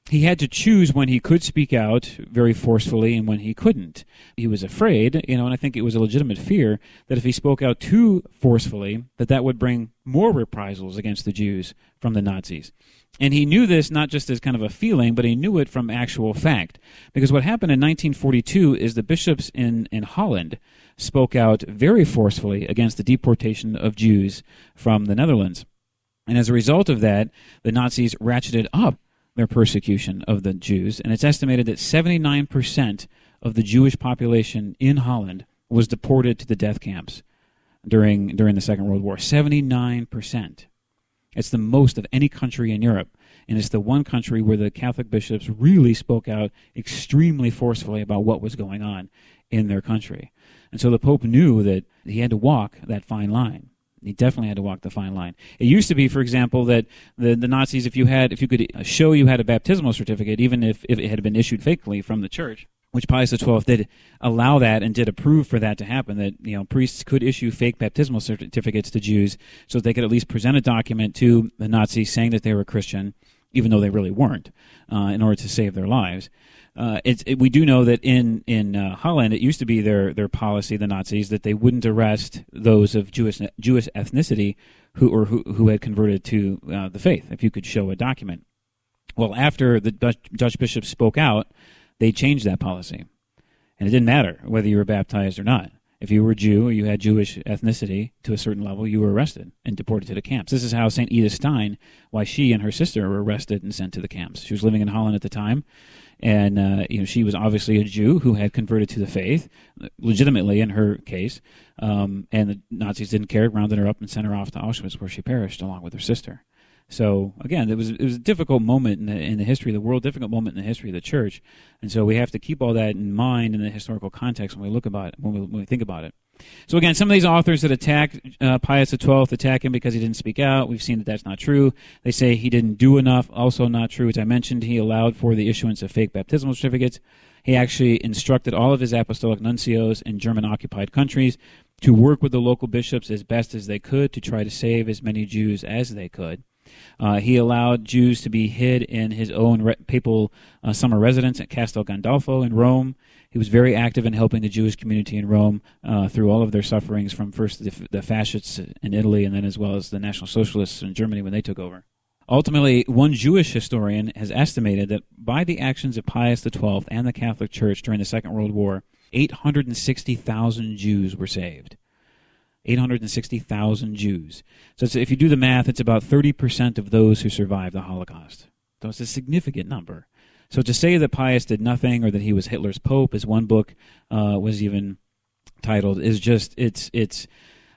he had to choose when he could speak out very forcefully and when he couldn't. He was afraid, you know, and I think it was a legitimate fear that if he spoke out too forcefully, that that would bring more reprisals against the Jews from the Nazis. And he knew this not just as kind of a feeling, but he knew it from actual fact. Because what happened in 1942 is the bishops in, in Holland spoke out very forcefully against the deportation of Jews from the Netherlands. And as a result of that, the Nazis ratcheted up their persecution of the Jews, and it's estimated that 79% of the Jewish population in Holland was deported to the death camps during during the Second World War. 79%. It's the most of any country in Europe, and it's the one country where the Catholic bishops really spoke out extremely forcefully about what was going on in their country. And so the Pope knew that he had to walk that fine line. He definitely had to walk the fine line. It used to be, for example, that the, the Nazis, if you had, if you could show you had a baptismal certificate, even if, if it had been issued fakely from the church, which Pius XII did allow that and did approve for that to happen, that you know priests could issue fake baptismal certificates to Jews so they could at least present a document to the Nazis saying that they were Christian, even though they really weren't, uh, in order to save their lives. Uh, it, we do know that in in uh, Holland, it used to be their their policy, the Nazis, that they wouldn't arrest those of Jewish Jewish ethnicity who or who, who had converted to uh, the faith if you could show a document. Well, after the Dutch, Dutch bishops spoke out, they changed that policy, and it didn't matter whether you were baptized or not. If you were Jew or you had Jewish ethnicity to a certain level, you were arrested and deported to the camps. This is how St. Edith Stein, why she and her sister were arrested and sent to the camps. She was living in Holland at the time and uh, you know she was obviously a Jew who had converted to the faith, legitimately in her case. Um, and the Nazis didn't care, rounded her up and sent her off to Auschwitz, where she perished along with her sister. So again, it was it was a difficult moment in the, in the history of the world, difficult moment in the history of the church, and so we have to keep all that in mind in the historical context when we look about it, when we, when we think about it. So again, some of these authors that attack uh, Pius XII attack him because he didn't speak out. We've seen that that's not true. They say he didn't do enough. Also not true. As I mentioned, he allowed for the issuance of fake baptismal certificates. He actually instructed all of his apostolic nuncios in German occupied countries to work with the local bishops as best as they could to try to save as many Jews as they could. Uh, he allowed Jews to be hid in his own re- papal uh, summer residence at Castel Gandolfo in Rome. He was very active in helping the Jewish community in Rome uh, through all of their sufferings from first the, the fascists in Italy and then as well as the National Socialists in Germany when they took over. Ultimately, one Jewish historian has estimated that by the actions of Pius XII and the Catholic Church during the Second World War, 860,000 Jews were saved. 860,000 Jews. So if you do the math, it's about 30% of those who survived the Holocaust. So it's a significant number. So to say that Pius did nothing or that he was Hitler's pope, as one book uh, was even titled, is just it's it's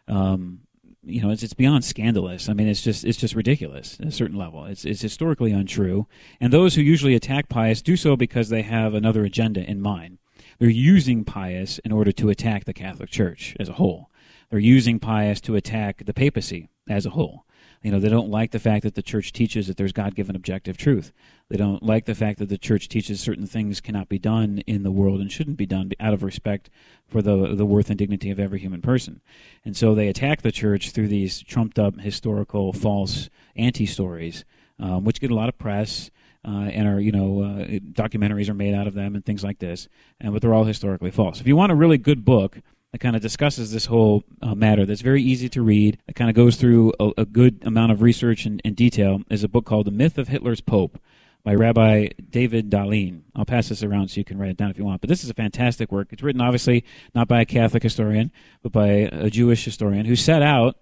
um, you know it's it's beyond scandalous. I mean, it's just it's just ridiculous at a certain level. It's it's historically untrue, and those who usually attack Pius do so because they have another agenda in mind. They're using Pius in order to attack the Catholic Church as a whole. They're using Pius to attack the papacy as a whole. You know, they don't like the fact that the church teaches that there's God given objective truth. They don't like the fact that the church teaches certain things cannot be done in the world and shouldn't be done out of respect for the, the worth and dignity of every human person. And so they attack the church through these trumped up historical false anti stories, um, which get a lot of press. Uh, and are you know uh, documentaries are made out of them and things like this, and but they're all historically false. If you want a really good book that kind of discusses this whole uh, matter that's very easy to read, that kind of goes through a, a good amount of research and, and, detail, is a book called The Myth of Hitler's Pope by Rabbi David Dalin. I'll pass this around so you can write it down if you want. But this is a fantastic work. It's written, obviously, not by a Catholic historian, but by a Jewish historian who set out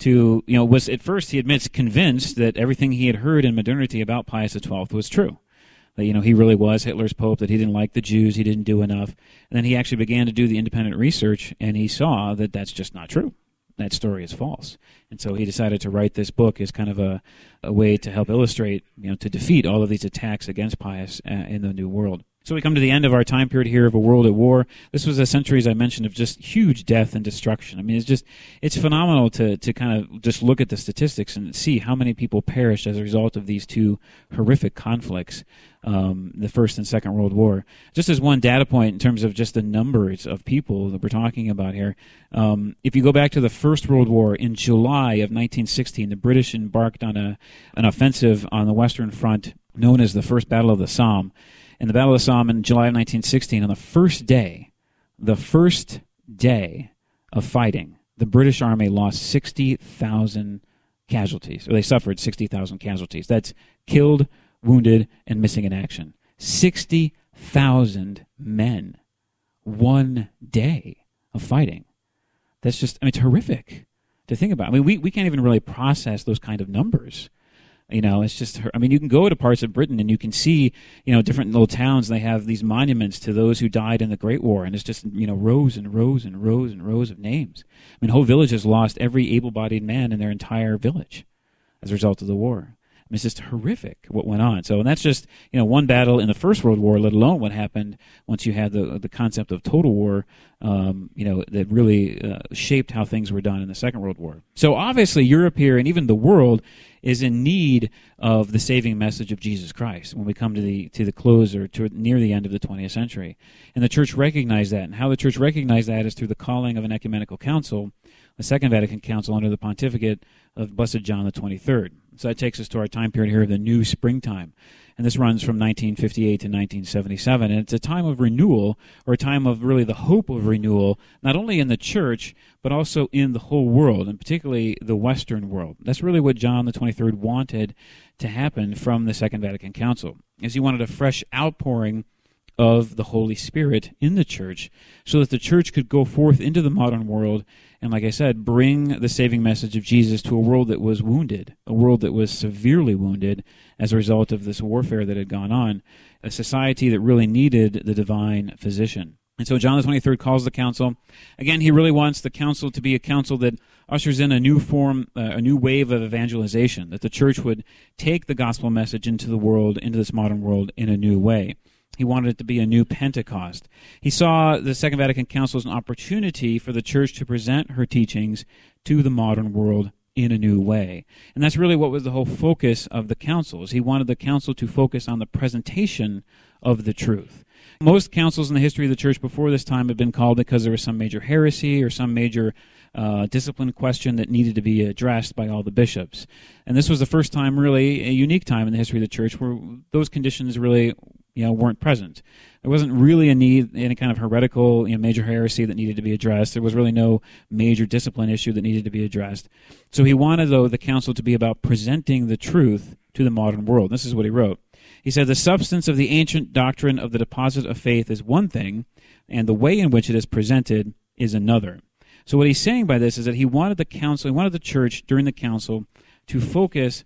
to, you know, was at first, he admits, convinced that everything he had heard in modernity about Pius XII was true you know he really was Hitler's pope, that he didn't like the Jews, he didn't do enough. And then he actually began to do the independent research, and he saw that that's just not true. That story is false, and so he decided to write this book as kind of a, a way to help illustrate, you know, to defeat all of these attacks against Pius uh, in the New World. So we come to the end of our time period here of a world at war. This was a century, as I mentioned, of just huge death and destruction. I mean, it's just it's phenomenal to to kind of just look at the statistics and see how many people perished as a result of these two horrific conflicts, um, the First and Second World War. Just as one data point in terms of just the numbers of people that we're talking about here, um, if you go back to the First World War in July of 1916, the British embarked on a an offensive on the Western Front known as the First Battle of the Somme in the Battle of the Somme in July of 1916, on the first day, the first day of fighting, the British Army lost 60,000 casualties, or they suffered 60,000 casualties. That's killed, wounded, and missing in action. 60,000 men, one day of fighting. That's just, I mean, it's horrific to think about. I mean, we, we can't even really process those kind of numbers. You know, it's just, I mean, you can go to parts of Britain and you can see, you know, different little towns. And they have these monuments to those who died in the Great War. And it's just, you know, rows and rows and rows and rows of names. I mean, whole villages lost every able bodied man in their entire village as a result of the war. It's just horrific what went on. So, and that's just you know one battle in the First World War, let alone what happened once you had the the concept of total war. Um, you know that really uh, shaped how things were done in the Second World War. So obviously, Europe here and even the world is in need of the saving message of Jesus Christ when we come to the to the close or to near the end of the 20th century. And the church recognized that. And how the church recognized that is through the calling of an ecumenical council, the Second Vatican Council under the pontificate of Blessed John the 23rd. So that takes us to our time period here of the new springtime. And this runs from 1958 to 1977. And it's a time of renewal, or a time of really the hope of renewal, not only in the church, but also in the whole world, and particularly the Western world. That's really what John the 23rd wanted to happen from the Second Vatican Council, is he wanted a fresh outpouring of the Holy Spirit in the church so that the church could go forth into the modern world and, like I said, bring the saving message of Jesus to a world that was wounded, a world that was severely wounded as a result of this warfare that had gone on, a society that really needed the divine physician. And so John the 23rd calls the council. Again, he really wants the council to be a council that ushers in a new form, uh, a new wave of evangelization, that the church would take the gospel message into the world, into this modern world in a new way. He wanted it to be a new Pentecost. He saw the Second Vatican Council as an opportunity for the church to present her teachings to the modern world in a new way. And that's really what was the whole focus of the councils. He wanted the council to focus on the presentation of the truth. Most councils in the history of the church before this time had been called because there was some major heresy or some major uh, discipline question that needed to be addressed by all the bishops. And this was the first time, really, a unique time in the history of the church where those conditions really you know, weren't present. There wasn't really a need, any kind of heretical, you know, major heresy that needed to be addressed. There was really no major discipline issue that needed to be addressed. So he wanted, though, the council to be about presenting the truth to the modern world. This is what he wrote. He said, The substance of the ancient doctrine of the deposit of faith is one thing, and the way in which it is presented is another. So what he's saying by this is that he wanted the council, he wanted the church during the council to focus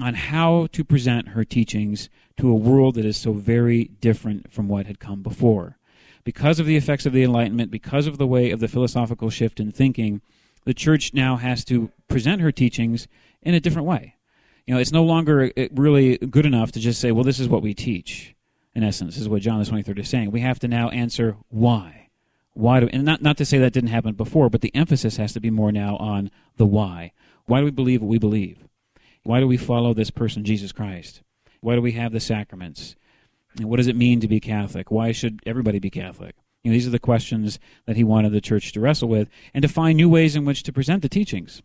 on how to present her teachings to a world that is so very different from what had come before. Because of the effects of the Enlightenment, because of the way of the philosophical shift in thinking, the church now has to present her teachings in a different way. You know, it's no longer uh, really good enough to just say, well, this is what we teach. In essence, This is what John the 23rd is saying. We have to now answer why. Why do and not not to say that didn't happen before, but the emphasis has to be more now on the why. Why do we believe what we believe? Why do we follow this person, Jesus Christ? Why do we have the sacraments? And what does it mean to be Catholic? Why should everybody be Catholic? You know, these are the questions that he wanted the church to wrestle with and to find new ways in which to present the teachings.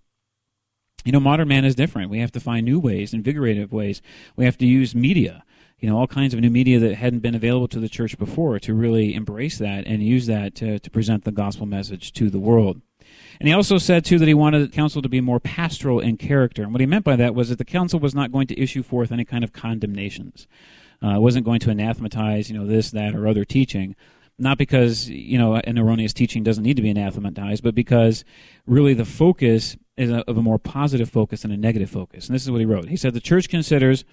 You know, modern man is different. We have to find new ways, invigorative ways. We have to use media you know all kinds of new media that hadn't been available to the church before to really embrace that and use that to, to present the gospel message to the world and he also said too that he wanted the council to be more pastoral in character. And what he meant by that was that the council was not going to issue forth any kind of condemnations. Uh, wasn't going to anathematize you know this that or other teaching. Not because you know an erroneous teaching doesn't need to be anathematized but because really the focus is a, of a more positive focus than a negative focus. And this is what he wrote. He said the church considers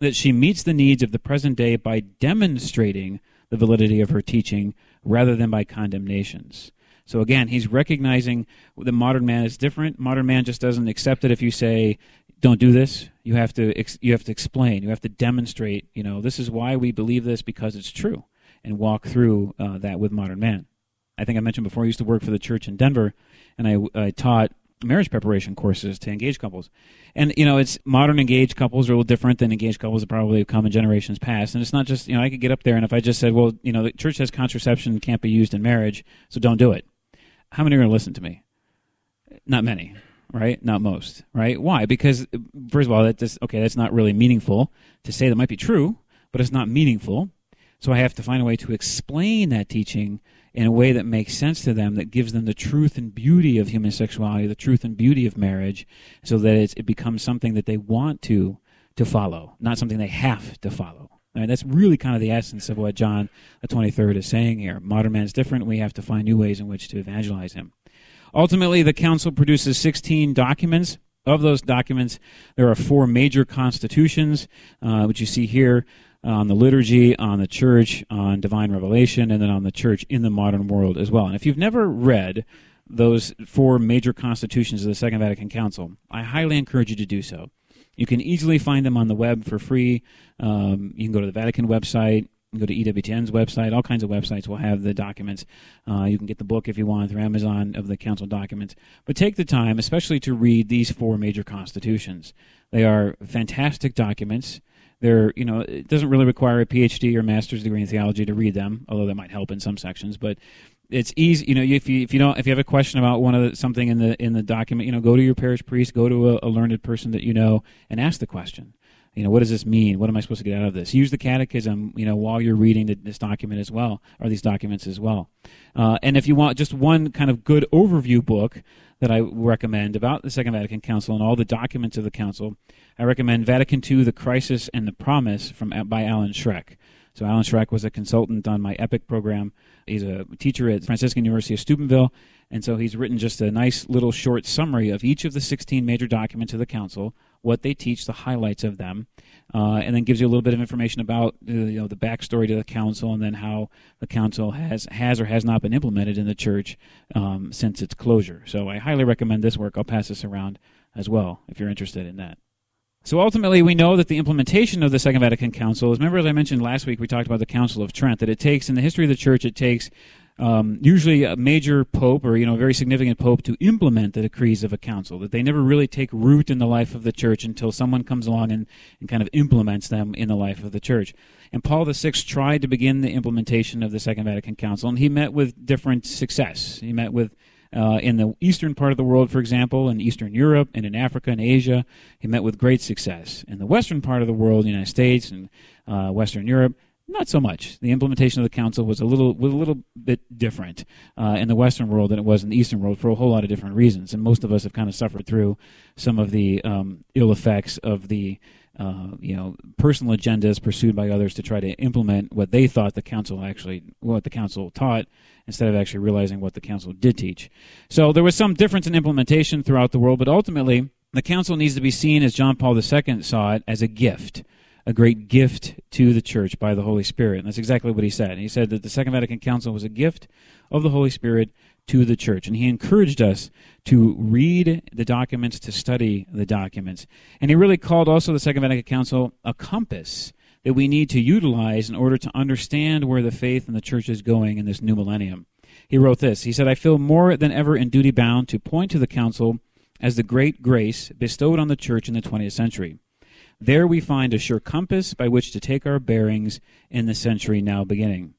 that she meets the needs of the present day by demonstrating the validity of her teaching rather than by condemnations. So again, he's recognizing the modern man is different. Modern man just doesn't accept it if you say, "Don't do this." You have to you have to explain. You have to demonstrate. You know, this is why we believe this because it's true, and walk through uh, that with modern man. I think I mentioned before. I used to work for the church in Denver, and I, I taught marriage preparation courses to engaged couples. And you know, it's modern engaged couples are a little different than engaged couples that probably have come in generations past. And it's not just you know I could get up there and if I just said, well, you know, the church says contraception can't be used in marriage, so don't do it. How many are going to listen to me? Not many, right? Not most, right? Why? Because first of all, that just okay, that's not really meaningful to say that might be true, but it's not meaningful. So I have to find a way to explain that teaching in a way that makes sense to them, that gives them the truth and beauty of human sexuality, the truth and beauty of marriage, so that it becomes something that they want to to follow, not something they have to follow. Right, that's really kind of the essence of what John the 23rd is saying here. Modern man is different. We have to find new ways in which to evangelize him. Ultimately, the council produces 16 documents. Of those documents, there are four major constitutions, uh, which you see here on the liturgy, on the church, on divine revelation, and then on the church in the modern world as well. And if you've never read those four major constitutions of the Second Vatican Council, I highly encourage you to do so. You can easily find them on the web for free. Um, you can go to the Vatican website. You can go to EWTN's website. All kinds of websites will have the documents. Uh, you can get the book if you want through Amazon of the council documents. But take the time, especially to read these four major constitutions. They are fantastic documents. They're, you know, it doesn't really require a PhD or master's degree in theology to read them, although that might help in some sections. But it's easy, you know, if you if you don't if you have a question about one of the, something in the in the document, you know, go to your parish priest, go to a, a learned person that you know, and ask the question you know, what does this mean? What am I supposed to get out of this? Use the catechism, you know, while you're reading the, this document as well, or these documents as well. Uh, and if you want just one kind of good overview book that I recommend about the Second Vatican Council and all the documents of the Council, I recommend Vatican II: The Crisis and the Promise from by Alan Schreck. So Alan Schreck was a consultant on my EPIC program. He's a teacher at Franciscan University of Steubenville, and so he's written just a nice little short summary of each of the 16 major documents of the Council what they teach, the highlights of them, uh, and then gives you a little bit of information about uh, you know the backstory to the council, and then how the council has has or has not been implemented in the church um, since its closure. So I highly recommend this work. I'll pass this around as well if you're interested in that. So ultimately, we know that the implementation of the Second Vatican Council is, remember, as I mentioned last week, we talked about the Council of Trent, that it takes, in the history of the Church, it takes um, usually a major pope or you know a very significant pope to implement the decrees of a council that they never really take root in the life of the church until someone comes along and, and kind of implements them in the life of the church. And paul vi tried to begin the implementation of the second vatican council and he met with different success. He met with uh, in the eastern part of the world, for example, in Eastern Europe and in Africa and Asia, he met with great success. In the western part of the world, the United States and uh, Western Europe, not so much. The implementation of the council was a little was a little bit different uh, in the Western world than it was in the Eastern world for a whole lot of different reasons, and most of us have kind of suffered through some of the um, ill effects of the uh, you know personal agendas pursued by others to try to implement what they thought the council actually what the council taught instead of actually realizing what the council did teach. So there was some difference in implementation throughout the world, but ultimately the council needs to be seen as John Paul II saw it as a gift a great gift to the church by the Holy Spirit. And that's exactly what he said. He said that the Second Vatican Council was a gift of the Holy Spirit to the church. And he encouraged us to read the documents, to study the documents. And he really called also the Second Vatican Council a compass that we need to utilize in order to understand where the faith and the church is going in this new millennium. He wrote this He said, I feel more than ever in duty bound to point to the council as the great grace bestowed on the church in the 20th century. There we find a sure compass by which to take our bearings in the century now beginning.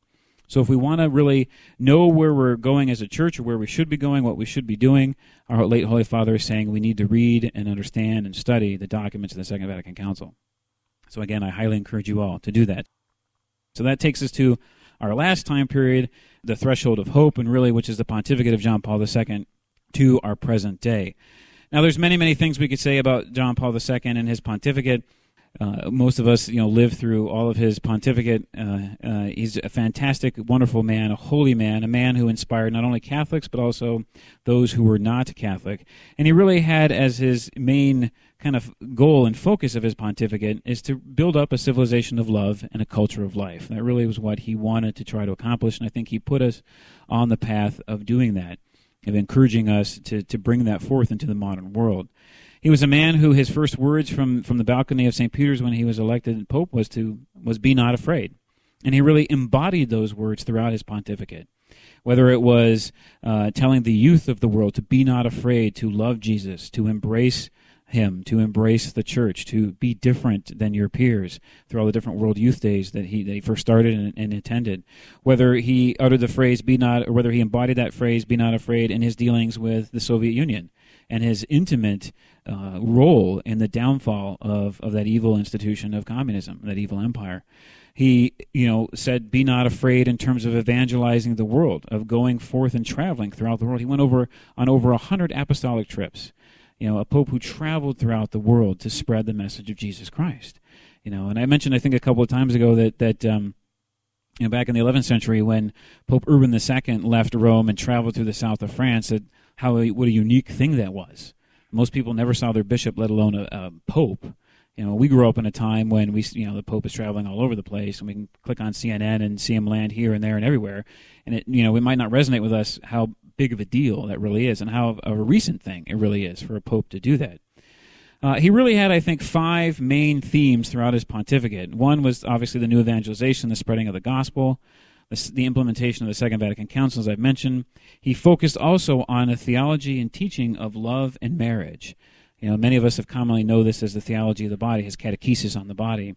So, if we want to really know where we're going as a church or where we should be going, what we should be doing, our late Holy Father is saying we need to read and understand and study the documents of the Second Vatican Council. So, again, I highly encourage you all to do that. So, that takes us to our last time period, the threshold of hope, and really, which is the pontificate of John Paul II to our present day. Now, there's many, many things we could say about John Paul II and his pontificate. Uh, most of us, you know, live through all of his pontificate. Uh, uh, he's a fantastic, wonderful man, a holy man, a man who inspired not only Catholics but also those who were not Catholic. And he really had as his main kind of goal and focus of his pontificate is to build up a civilization of love and a culture of life. That really was what he wanted to try to accomplish, and I think he put us on the path of doing that of encouraging us to, to bring that forth into the modern world. He was a man who his first words from, from the balcony of St. Peter's when he was elected pope was to was be not afraid. And he really embodied those words throughout his pontificate. Whether it was uh, telling the youth of the world to be not afraid, to love Jesus, to embrace him, to embrace the church, to be different than your peers through all the different World Youth Days that he, that he first started and, and attended. Whether he uttered the phrase "be not," or whether he embodied that phrase "be not afraid" in his dealings with the Soviet Union and his intimate uh, role in the downfall of, of that evil institution of communism, that evil empire. He, you know, said, "Be not afraid." In terms of evangelizing the world, of going forth and traveling throughout the world, he went over on over a hundred apostolic trips you know, a pope who traveled throughout the world to spread the message of Jesus Christ. You know, and I mentioned, I think, a couple of times ago that that um, you know, back in the 11th century, when Pope Urban II left Rome and traveled through the south of France, that how what a unique thing that was. Most people never saw their bishop, let alone a, a pope. You know, we grew up in a time when we, you know, the Pope is traveling all over the place, and we can click on CNN and see him land here and there and everywhere. And it, you know, it might not resonate with us how big of a deal that really is, and how a recent thing it really is for a pope to do that. Uh, he really had, I think, five main themes throughout his pontificate. One was obviously the new evangelization, the spreading of the gospel, the, implementation of the Second Vatican Council, as I've mentioned. He focused also on a theology and teaching of love and marriage. You know, many of us have commonly know this as the theology of the body, his catechesis on the body,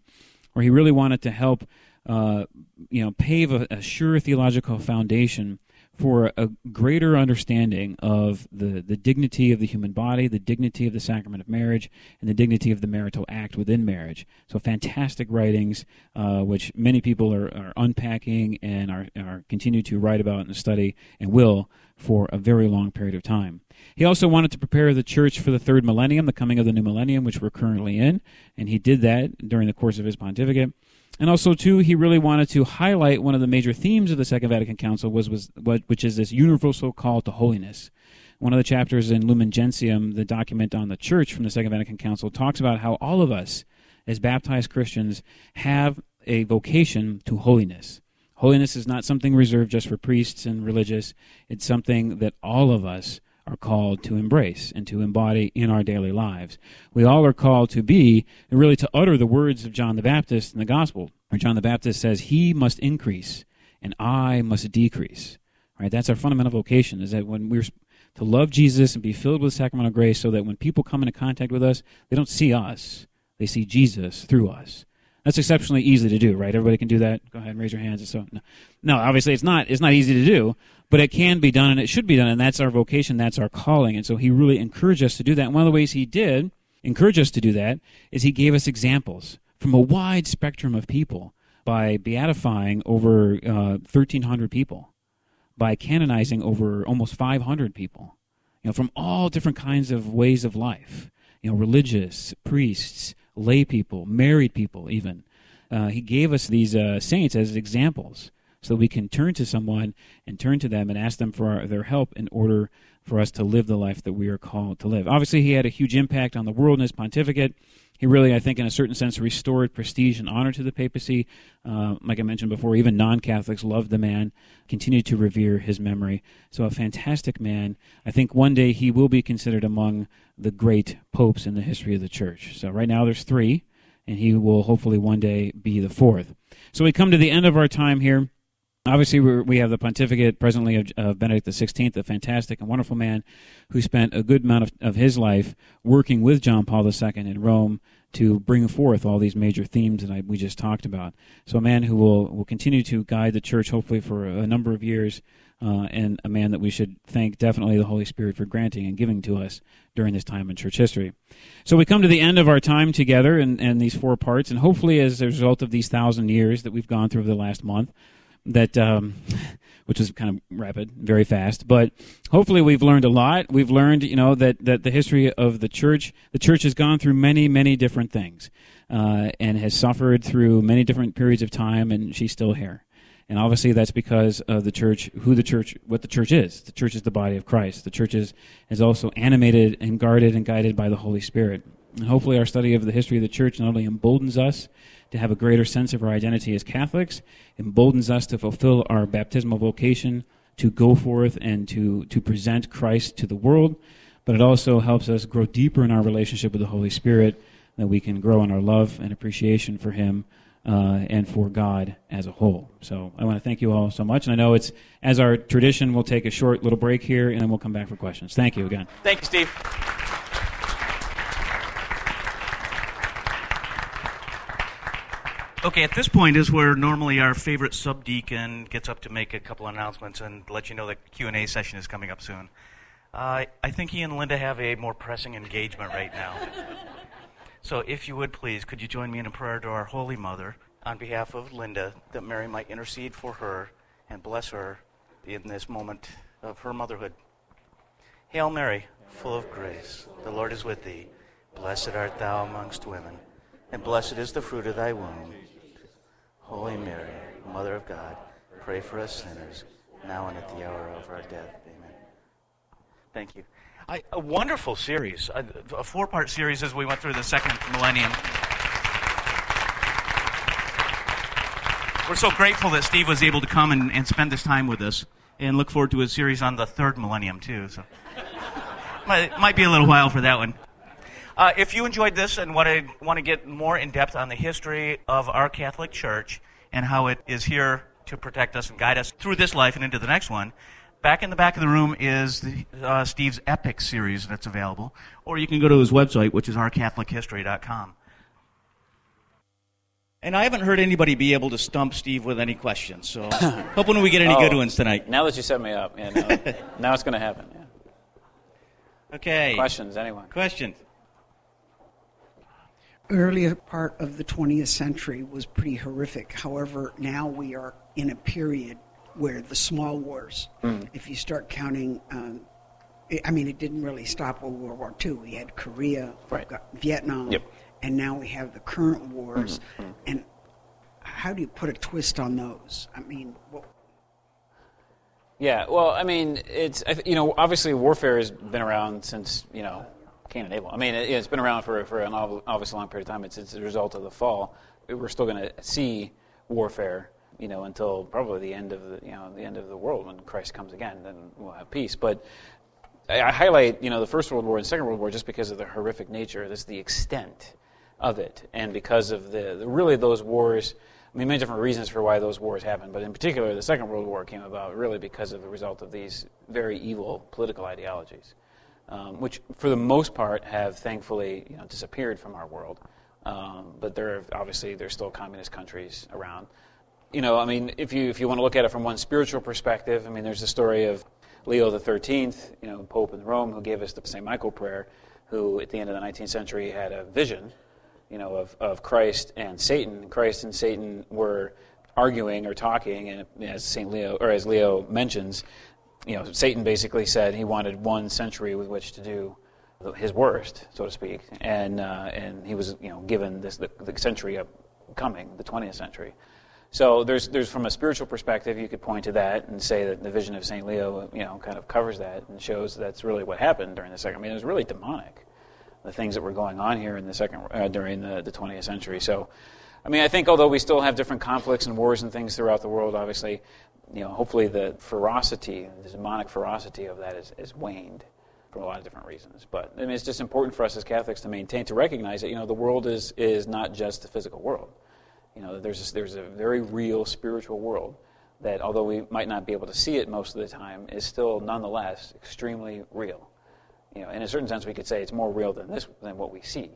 where he really wanted to help, uh, you know, pave a, a sure theological foundation for a greater understanding of the, the dignity of the human body, the dignity of the sacrament of marriage, and the dignity of the marital act within marriage. So, fantastic writings, uh, which many people are, are unpacking and are, are continue to write about and study and will for a very long period of time. He also wanted to prepare the church for the third millennium, the coming of the new millennium, which we're currently in, and he did that during the course of his pontificate. And also, too, he really wanted to highlight one of the major themes of the Second Vatican Council, was, was what which is this universal call to holiness. One of the chapters in Lumen Gentium, the document on the church from the Second Vatican Council, talks about how all of us, as baptized Christians, have a vocation to holiness. Holiness is not something reserved just for priests and religious, it's something that all of us are called to embrace and to embody in our daily lives. We all are called to be, and really to utter the words of John the Baptist in the gospel, where John the Baptist says, He must increase and I must decrease. Right? That's our fundamental vocation, is that when we're to love Jesus and be filled with sacramental grace so that when people come into contact with us, they don't see us, they see Jesus through us. That's exceptionally easy to do, right? Everybody can do that. Go ahead and raise your hands. So, no. no, obviously it's not. It's not easy to do, but it can be done and it should be done, and that's our vocation. That's our calling. And so he really encouraged us to do that. And one of the ways he did encourage us to do that is he gave us examples from a wide spectrum of people by beatifying over uh, 1,300 people, by canonizing over almost 500 people, you know, from all different kinds of ways of life, you know, religious, priests, lay people, married people, even. Uh, he gave us these uh, saints as examples so we can turn to someone and turn to them and ask them for our, their help in order for us to live the life that we are called to live. Obviously, he had a huge impact on the world in his pontificate. He really, I think, in a certain sense, restored prestige and honor to the papacy. Uh, like I mentioned before, even non Catholics loved the man, continued to revere his memory. So, a fantastic man. I think one day he will be considered among the great popes in the history of the church. So, right now there's three, and he will hopefully one day be the fourth. So, we come to the end of our time here. Obviously, we have the pontificate presently of, of Benedict XVI, a fantastic and wonderful man who spent a good amount of, of his life working with John Paul II in Rome to bring forth all these major themes that I, we just talked about. So, a man who will, will continue to guide the church, hopefully, for a, number of years, uh, and a man that we should thank definitely the Holy Spirit for granting and giving to us during this time in church history. So, we come to the end of our time together in these four parts, and hopefully, as a result of these thousand years that we've gone through over the last month, that um, which was kind of rapid, very fast. But hopefully, we've learned a lot. We've learned, you know, that that the history of the church, the church has gone through many, many different things, uh, and has suffered through many different periods of time, and she's still here. And obviously, that's because of the church, who the church, what the church is. The church is the body of Christ. The church is, is also animated and guarded and guided by the Holy Spirit. And hopefully, our study of the history of the church not only emboldens us to have a greater sense of our identity as Catholics, emboldens us to fulfill our baptismal vocation to go forth and to, to present Christ to the world, but it also helps us grow deeper in our relationship with the Holy Spirit, that we can grow in our love and appreciation for Him. Uh, and for God as a whole. So I want to thank you all so much. And I know it's, as our tradition, we'll take a short little break here and then we'll come back for questions. Thank you again. Thank you, Steve. Okay, at this point is where normally our favorite subdeacon gets up to make a couple announcements and let you know the Q&A session is coming up soon. Uh, I think he and Linda have a more pressing engagement right now. so if you would please, could you join me in a prayer to our Holy Mother on behalf of Linda, that Mary might intercede for her and bless her in this moment of her motherhood. Hail Mary, full of grace, the Lord is with thee. Blessed art thou amongst women, and blessed is the fruit of thy womb. Holy Mary, Mother of God, pray for us sinners, now and at the hour of our death. Amen. Thank you. I, a wonderful series, a, a four part series as we went through the second millennium. We're so grateful that Steve was able to come and, and spend this time with us and look forward to his series on the third millennium, too. So, might, might be a little while for that one. Uh, if you enjoyed this and want to want to get more in depth on the history of our Catholic Church and how it is here to protect us and guide us through this life and into the next one, back in the back of the room is the, uh, Steve's Epic series that's available, or you can go to his website, which is ourcatholichistory.com. And I haven't heard anybody be able to stump Steve with any questions, so hoping we get any oh, good ones tonight. Now that you set me up, yeah, now, now it's going to happen. Yeah. Okay. Questions, anyone? Questions earlier part of the 20th century was pretty horrific. However, now we are in a period where the small wars, mm. if you start counting, um, I mean, it didn't really stop with World War II. We had Korea, right. Vietnam, yep. and now we have the current wars. Mm-hmm. And how do you put a twist on those? I mean, what, yeah, well, I mean, it's you know obviously warfare has been around since you know Cain and Abel. I mean, it, has been around for, for an obviously long period of time. It's, it's a result of the fall. We're still going to see warfare, you know, until probably the end of the, you know, the end of the world when Christ comes again. Then we'll have peace. But I highlight, you know, the First World War and Second World War just because of the horrific nature. This the extent of it, and because of the, the really those wars. I mean, many different reasons for why those wars happened, but in particular, the Second World War came about really because of the result of these very evil political ideologies, um, which, for the most part, have thankfully you know, disappeared from our world. Um, but there are obviously there's still communist countries around. You know, I mean, if you if you want to look at it from one spiritual perspective, I mean, there's the story of Leo the Thirteenth, you know, Pope in Rome, who gave us the St. Michael prayer, who at the end of the 19th century had a vision you know, of, of Christ and Satan. Christ and Satan were arguing or talking, and as Saint Leo or as Leo mentions, you know, Satan basically said he wanted one century with which to do his worst, so to speak, and uh, and he was you know given this the, the century coming, the 20th century. So there's there's from a spiritual perspective, you could point to that and say that the vision of Saint Leo, you know, kind of covers that and shows that's really what happened during the second. I mean, it was really demonic the things that were going on here in the second uh, during the, the 20th century. So, I mean, I think although we still have different conflicts and wars and things throughout the world, obviously, you know, hopefully the ferocity, the demonic ferocity of that is, is waned for a lot of different reasons. But I mean, it's just important for us as Catholics to maintain, to recognize that you know the world is is not just the physical world. You know, there's a, there's a very real spiritual world that, although we might not be able to see it most of the time, is still nonetheless extremely real. You know, in a certain sense, we could say it's more real than this, than what we see,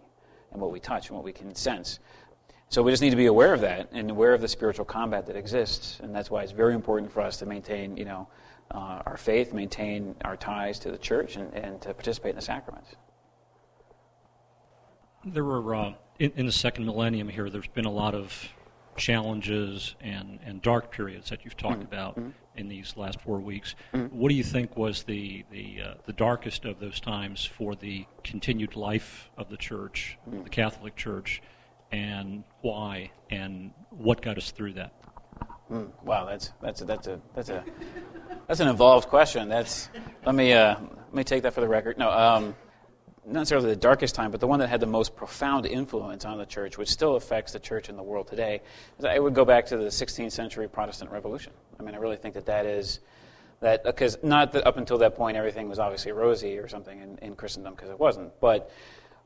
and what we touch, and what we can sense. So we just need to be aware of that and aware of the spiritual combat that exists, and that's why it's very important for us to maintain, you know, uh, our faith, maintain our ties to the church, and, and to participate in the sacraments. There were uh, in, in, the second millennium here. There's been a lot of challenges and, and dark periods that you've talked mm-hmm. about. Mm-hmm in these last four weeks. Mm. What do you think was the the uh, the darkest of those times for the continued life of the church, mm. the Catholic Church, and why, and what got us through that? Mm. Wow, that's that's a, that's a that's a that's an involved question. That's let me uh, let me take that for the record. No. Um, not necessarily the darkest time, but the one that had the most profound influence on the church, which still affects the church in the world today, I would go back to the 16th century Protestant Revolution. I mean, I really think that that is that because not that up until that point everything was obviously rosy or something in, in Christendom, because it wasn't, but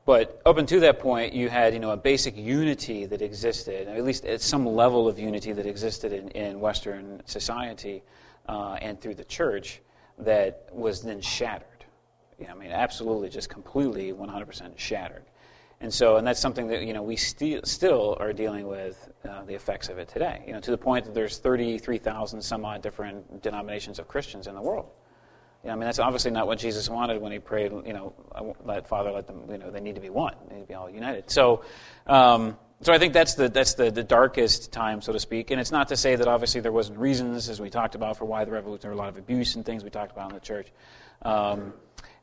but up until that point, you had you know a basic unity that existed, at least at some level of unity that existed in, in Western society uh, and through the church that was then shattered. I mean, absolutely, just completely 100% shattered. And so, and that's something that you know we st- still are dealing with uh, the effects of it today. You know, to the point that there's 33,000 some odd different denominations of Christians in the world. You know, I mean, that's obviously not what Jesus wanted when he prayed. You know, let Father let them. You know, they need to be one. They need to be all united. So, um, so I think that's the that's the, the darkest time, so to speak. And it's not to say that obviously there wasn't reasons, as we talked about, for why the revolution. There were a lot of abuse and things we talked about in the church. Um,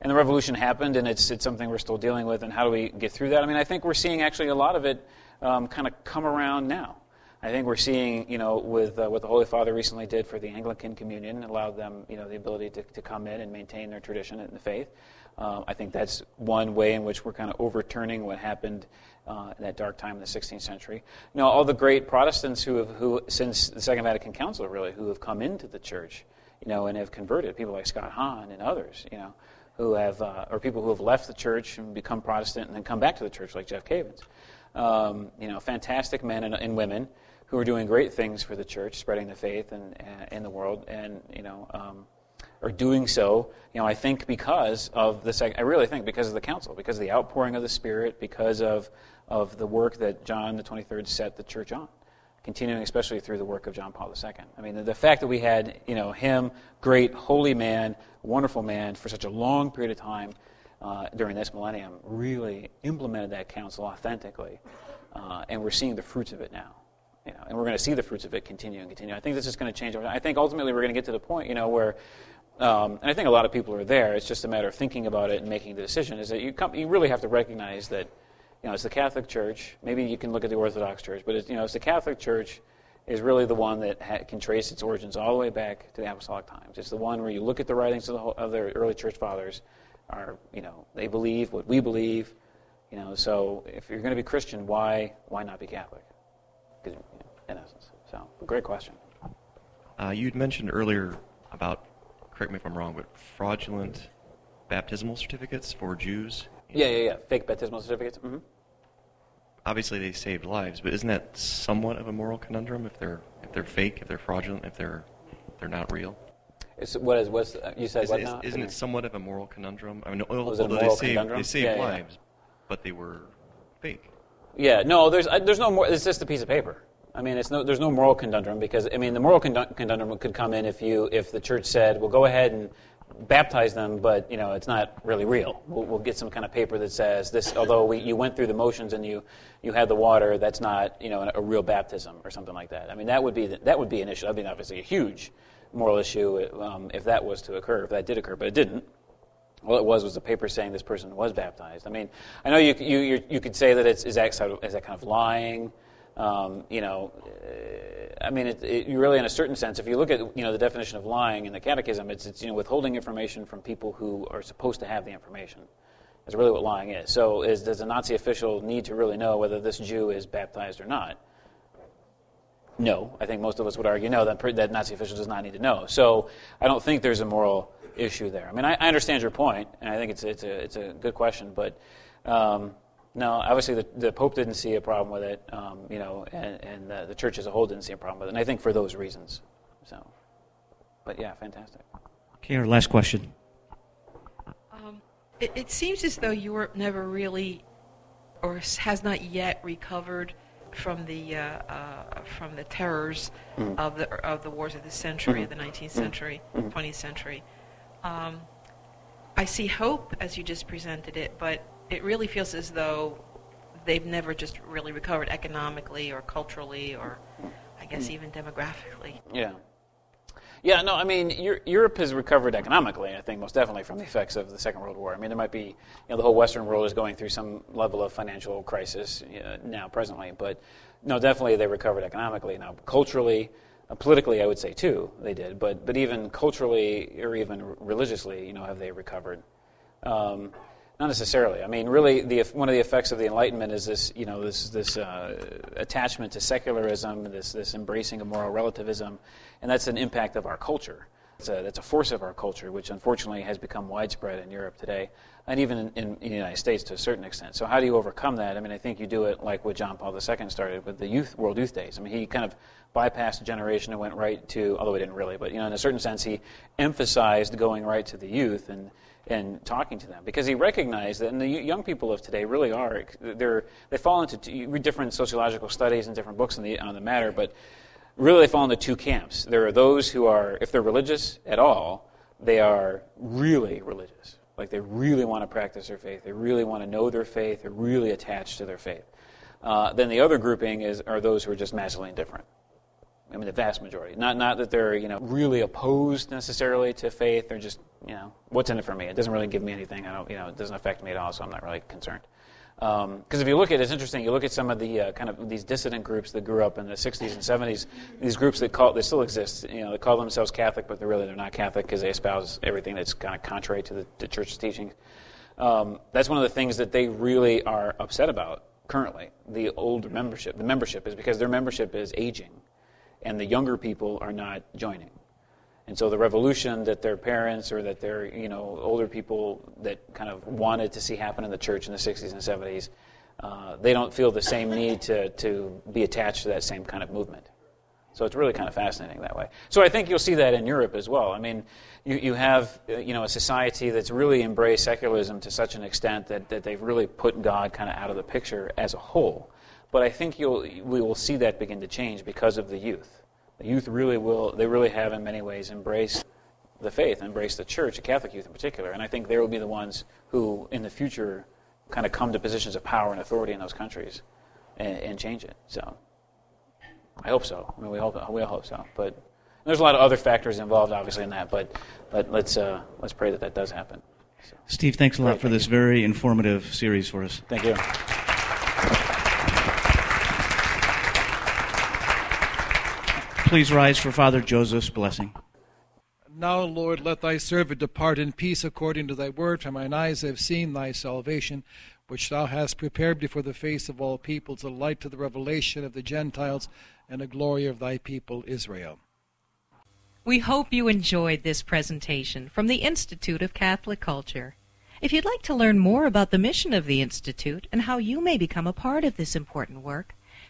and the revolution happened, and it's, it's something we're still dealing with. And how do we get through that? I mean, I think we're seeing actually a lot of it um, kind of come around now. I think we're seeing, you know, with uh, what the Holy Father recently did for the Anglican Communion, allowed them, you know, the ability to, to come in and maintain their tradition and the faith. Um, I think that's one way in which we're kind of overturning what happened uh, in that dark time in the 16th century. You know, all the great Protestants who have, who since the Second Vatican Council, really, who have come into the church, you know, and have converted, people like Scott Hahn and others, you know, who have, uh, or people who have left the church and become Protestant and then come back to the church, like Jeff Cavins. Um, you know, fantastic men and, and, women who are doing great things for the church, spreading the faith and in the world, and you know, um, are doing so. You know, I think because of the I really think because of the council, because of the outpouring of the Spirit, because of of the work that John the Twenty Third set the church on continuing especially through the work of John Paul II. I mean, the, the, fact that we had, you know, him, great, holy man, wonderful man, for such a long period of time uh, during this millennium, really implemented that council authentically, uh, and we're seeing the fruits of it now. You know, and we're going to see the fruits of it continue and continue. I think this is going to change. I think ultimately we're going to get to the point, you know, where, um, and I think a lot of people are there. It's just a matter of thinking about it and making the decision. Is that you come, you really have to recognize that you know, it's the Catholic Church. Maybe you can look at the Orthodox Church, but it's, you know, it's the Catholic Church is really the one that ha- can trace its origins all the way back to the Apostolic times. It's the one where you look at the writings of the, whole, of the early church fathers, are you know they believe what we believe, you know. So if you're going to be Christian, why why not be Catholic? In essence, so great question. Uh, you'd mentioned earlier about correct me if I'm wrong, but fraudulent baptismal certificates for Jews. Yeah, yeah, yeah. Fake baptismal certificates. hmm Obviously, they saved lives, but isn't that somewhat of a moral conundrum if they're if they're fake, if they're fraudulent, if they're they're not real? It's, what is what's uh, you said? Is, what is, isn't it somewhat of a moral conundrum? I mean, although, is it a although moral they saved they saved Yeah, yeah. lives, but they were fake. Yeah, no, there's uh, there's no more. It's just a piece of paper. I mean, it's no there's no moral conundrum because I mean the moral conundrum could come in if you if the church said, well, go ahead and baptize them, but you know it's not really real. We'll, we'll get some kind of paper that says this. Although we, you went through the motions and you you had the water, that's not you know a, real baptism or something like that. I mean that would be the, that would be an issue. That'd be obviously a huge moral issue um, if that was to occur, if that did occur, but it didn't. All it was was a paper saying this person was baptized. I mean, I know you you you, could say that it's is that is that kind of lying. Um, you know, uh, I mean, it, it, you really, in a certain sense, if you look at you know the definition of lying in the Catechism, it's, it's you know withholding information from people who are supposed to have the information. That's really what lying is. So, is does a Nazi official need to really know whether this Jew is baptized or not? No, I think most of us would argue no. That that Nazi official does not need to know. So, I don't think there's a moral issue there. I mean, I, I understand your point, and I think it's it's a it's a good question, but. Um, no, obviously the, the Pope didn't see a problem with it, um, you know, and, and the, the church as a whole didn't see a problem with it, and I think for those reasons. So, but yeah, fantastic. Okay, our last question. Um, it, it seems as though Europe never really, or has not yet recovered from the uh, uh, from the terrors Mm. of the of the wars of the century, of the 19th century, Mhm. 20th century. Um, I see hope as you just presented it, but it really feels as though they've never just really recovered economically or culturally or, I guess, Mm. even demographically. Yeah. Yeah, no, I mean, Europe has recovered economically, I think, most definitely from the effects of the Second World War. I mean, there might be, you know, the whole Western world is going through some level of financial crisis uh, now, presently, but no, definitely they recovered economically. Now, culturally, uh, politically, I would say too, they did, but, but even culturally or even religiously, you know, have they recovered? Um, not necessarily. I mean, really, the, one of the effects of the Enlightenment is this, you know, this, this uh, attachment to secularism, this, this embracing of moral relativism, and that's an impact of our culture. A, that's a force of our culture, which unfortunately has become widespread in Europe today, and even in, in, in the United States to a certain extent. So, how do you overcome that? I mean, I think you do it like what John Paul II started with the Youth World Youth Days. I mean, he kind of bypassed a generation and went right to, although he didn't really, but you know, in a certain sense, he emphasized going right to the youth and and talking to them because he recognized that and the young people of today really are they're they fall into two, different sociological studies and different books on the on the matter but really they fall into two camps. There are those who are if they're religious at all they are really religious. Like they really want to practice their faith. They really want to know their faith. They're really attached to their faith. Uh, then the other grouping is are those who are just massively indifferent I mean, the vast majority. Not not that they're you know really opposed necessarily to faith. They're just you know what's in it for me. It doesn't really give me anything. I don't you know it doesn't affect me at all. So I'm not really concerned. Because if you look at it, it's interesting. You look at some of the uh, kind of these dissident groups that grew up in the 60s and 70s. These groups that call they still exist. You know, they call themselves Catholic, but they're really they're not Catholic because they espouse everything that's kind of contrary to the, the church's teachings. Um, that's one of the things that they really are upset about currently. The older membership, the membership is because their membership is aging and the younger people are not joining. And so the revolution that their parents or that their you know older people that kind of wanted to see happen in the church in the 60s and 70s, uh, they don't feel the same need to, to be attached to that same kind of movement. So it's really kind of fascinating that way. So I think you'll see that in Europe as well. I mean, you, you have uh, you know a society that's really embraced secularism to such an extent that, that they've really put God kind of out of the picture as a whole. But I think you'll, we will see that begin to change because of the youth. The youth really will, they really have in many ways embraced the faith, embraced the church, the Catholic youth in particular. And I think they will be the ones who, in the future, kind of come to positions of power and authority in those countries and, and change it. So I hope so. I mean, we hope, we all hope so. But there's a lot of other factors involved, obviously, in that. But, but let's, uh, let's pray that that does happen. So, Steve, thanks a lot Great, for this very informative series for us. thank you. Please rise for Father Joseph's blessing. Now, Lord, let thy servant depart in peace according to thy word, for mine eyes have seen thy salvation, which thou hast prepared before the face of all peoples, a light to the revelation of the Gentiles, and a glory of thy people Israel. We hope you enjoyed this presentation from the Institute of Catholic Culture. If you'd like to learn more about the mission of the Institute and how you may become a part of this important work,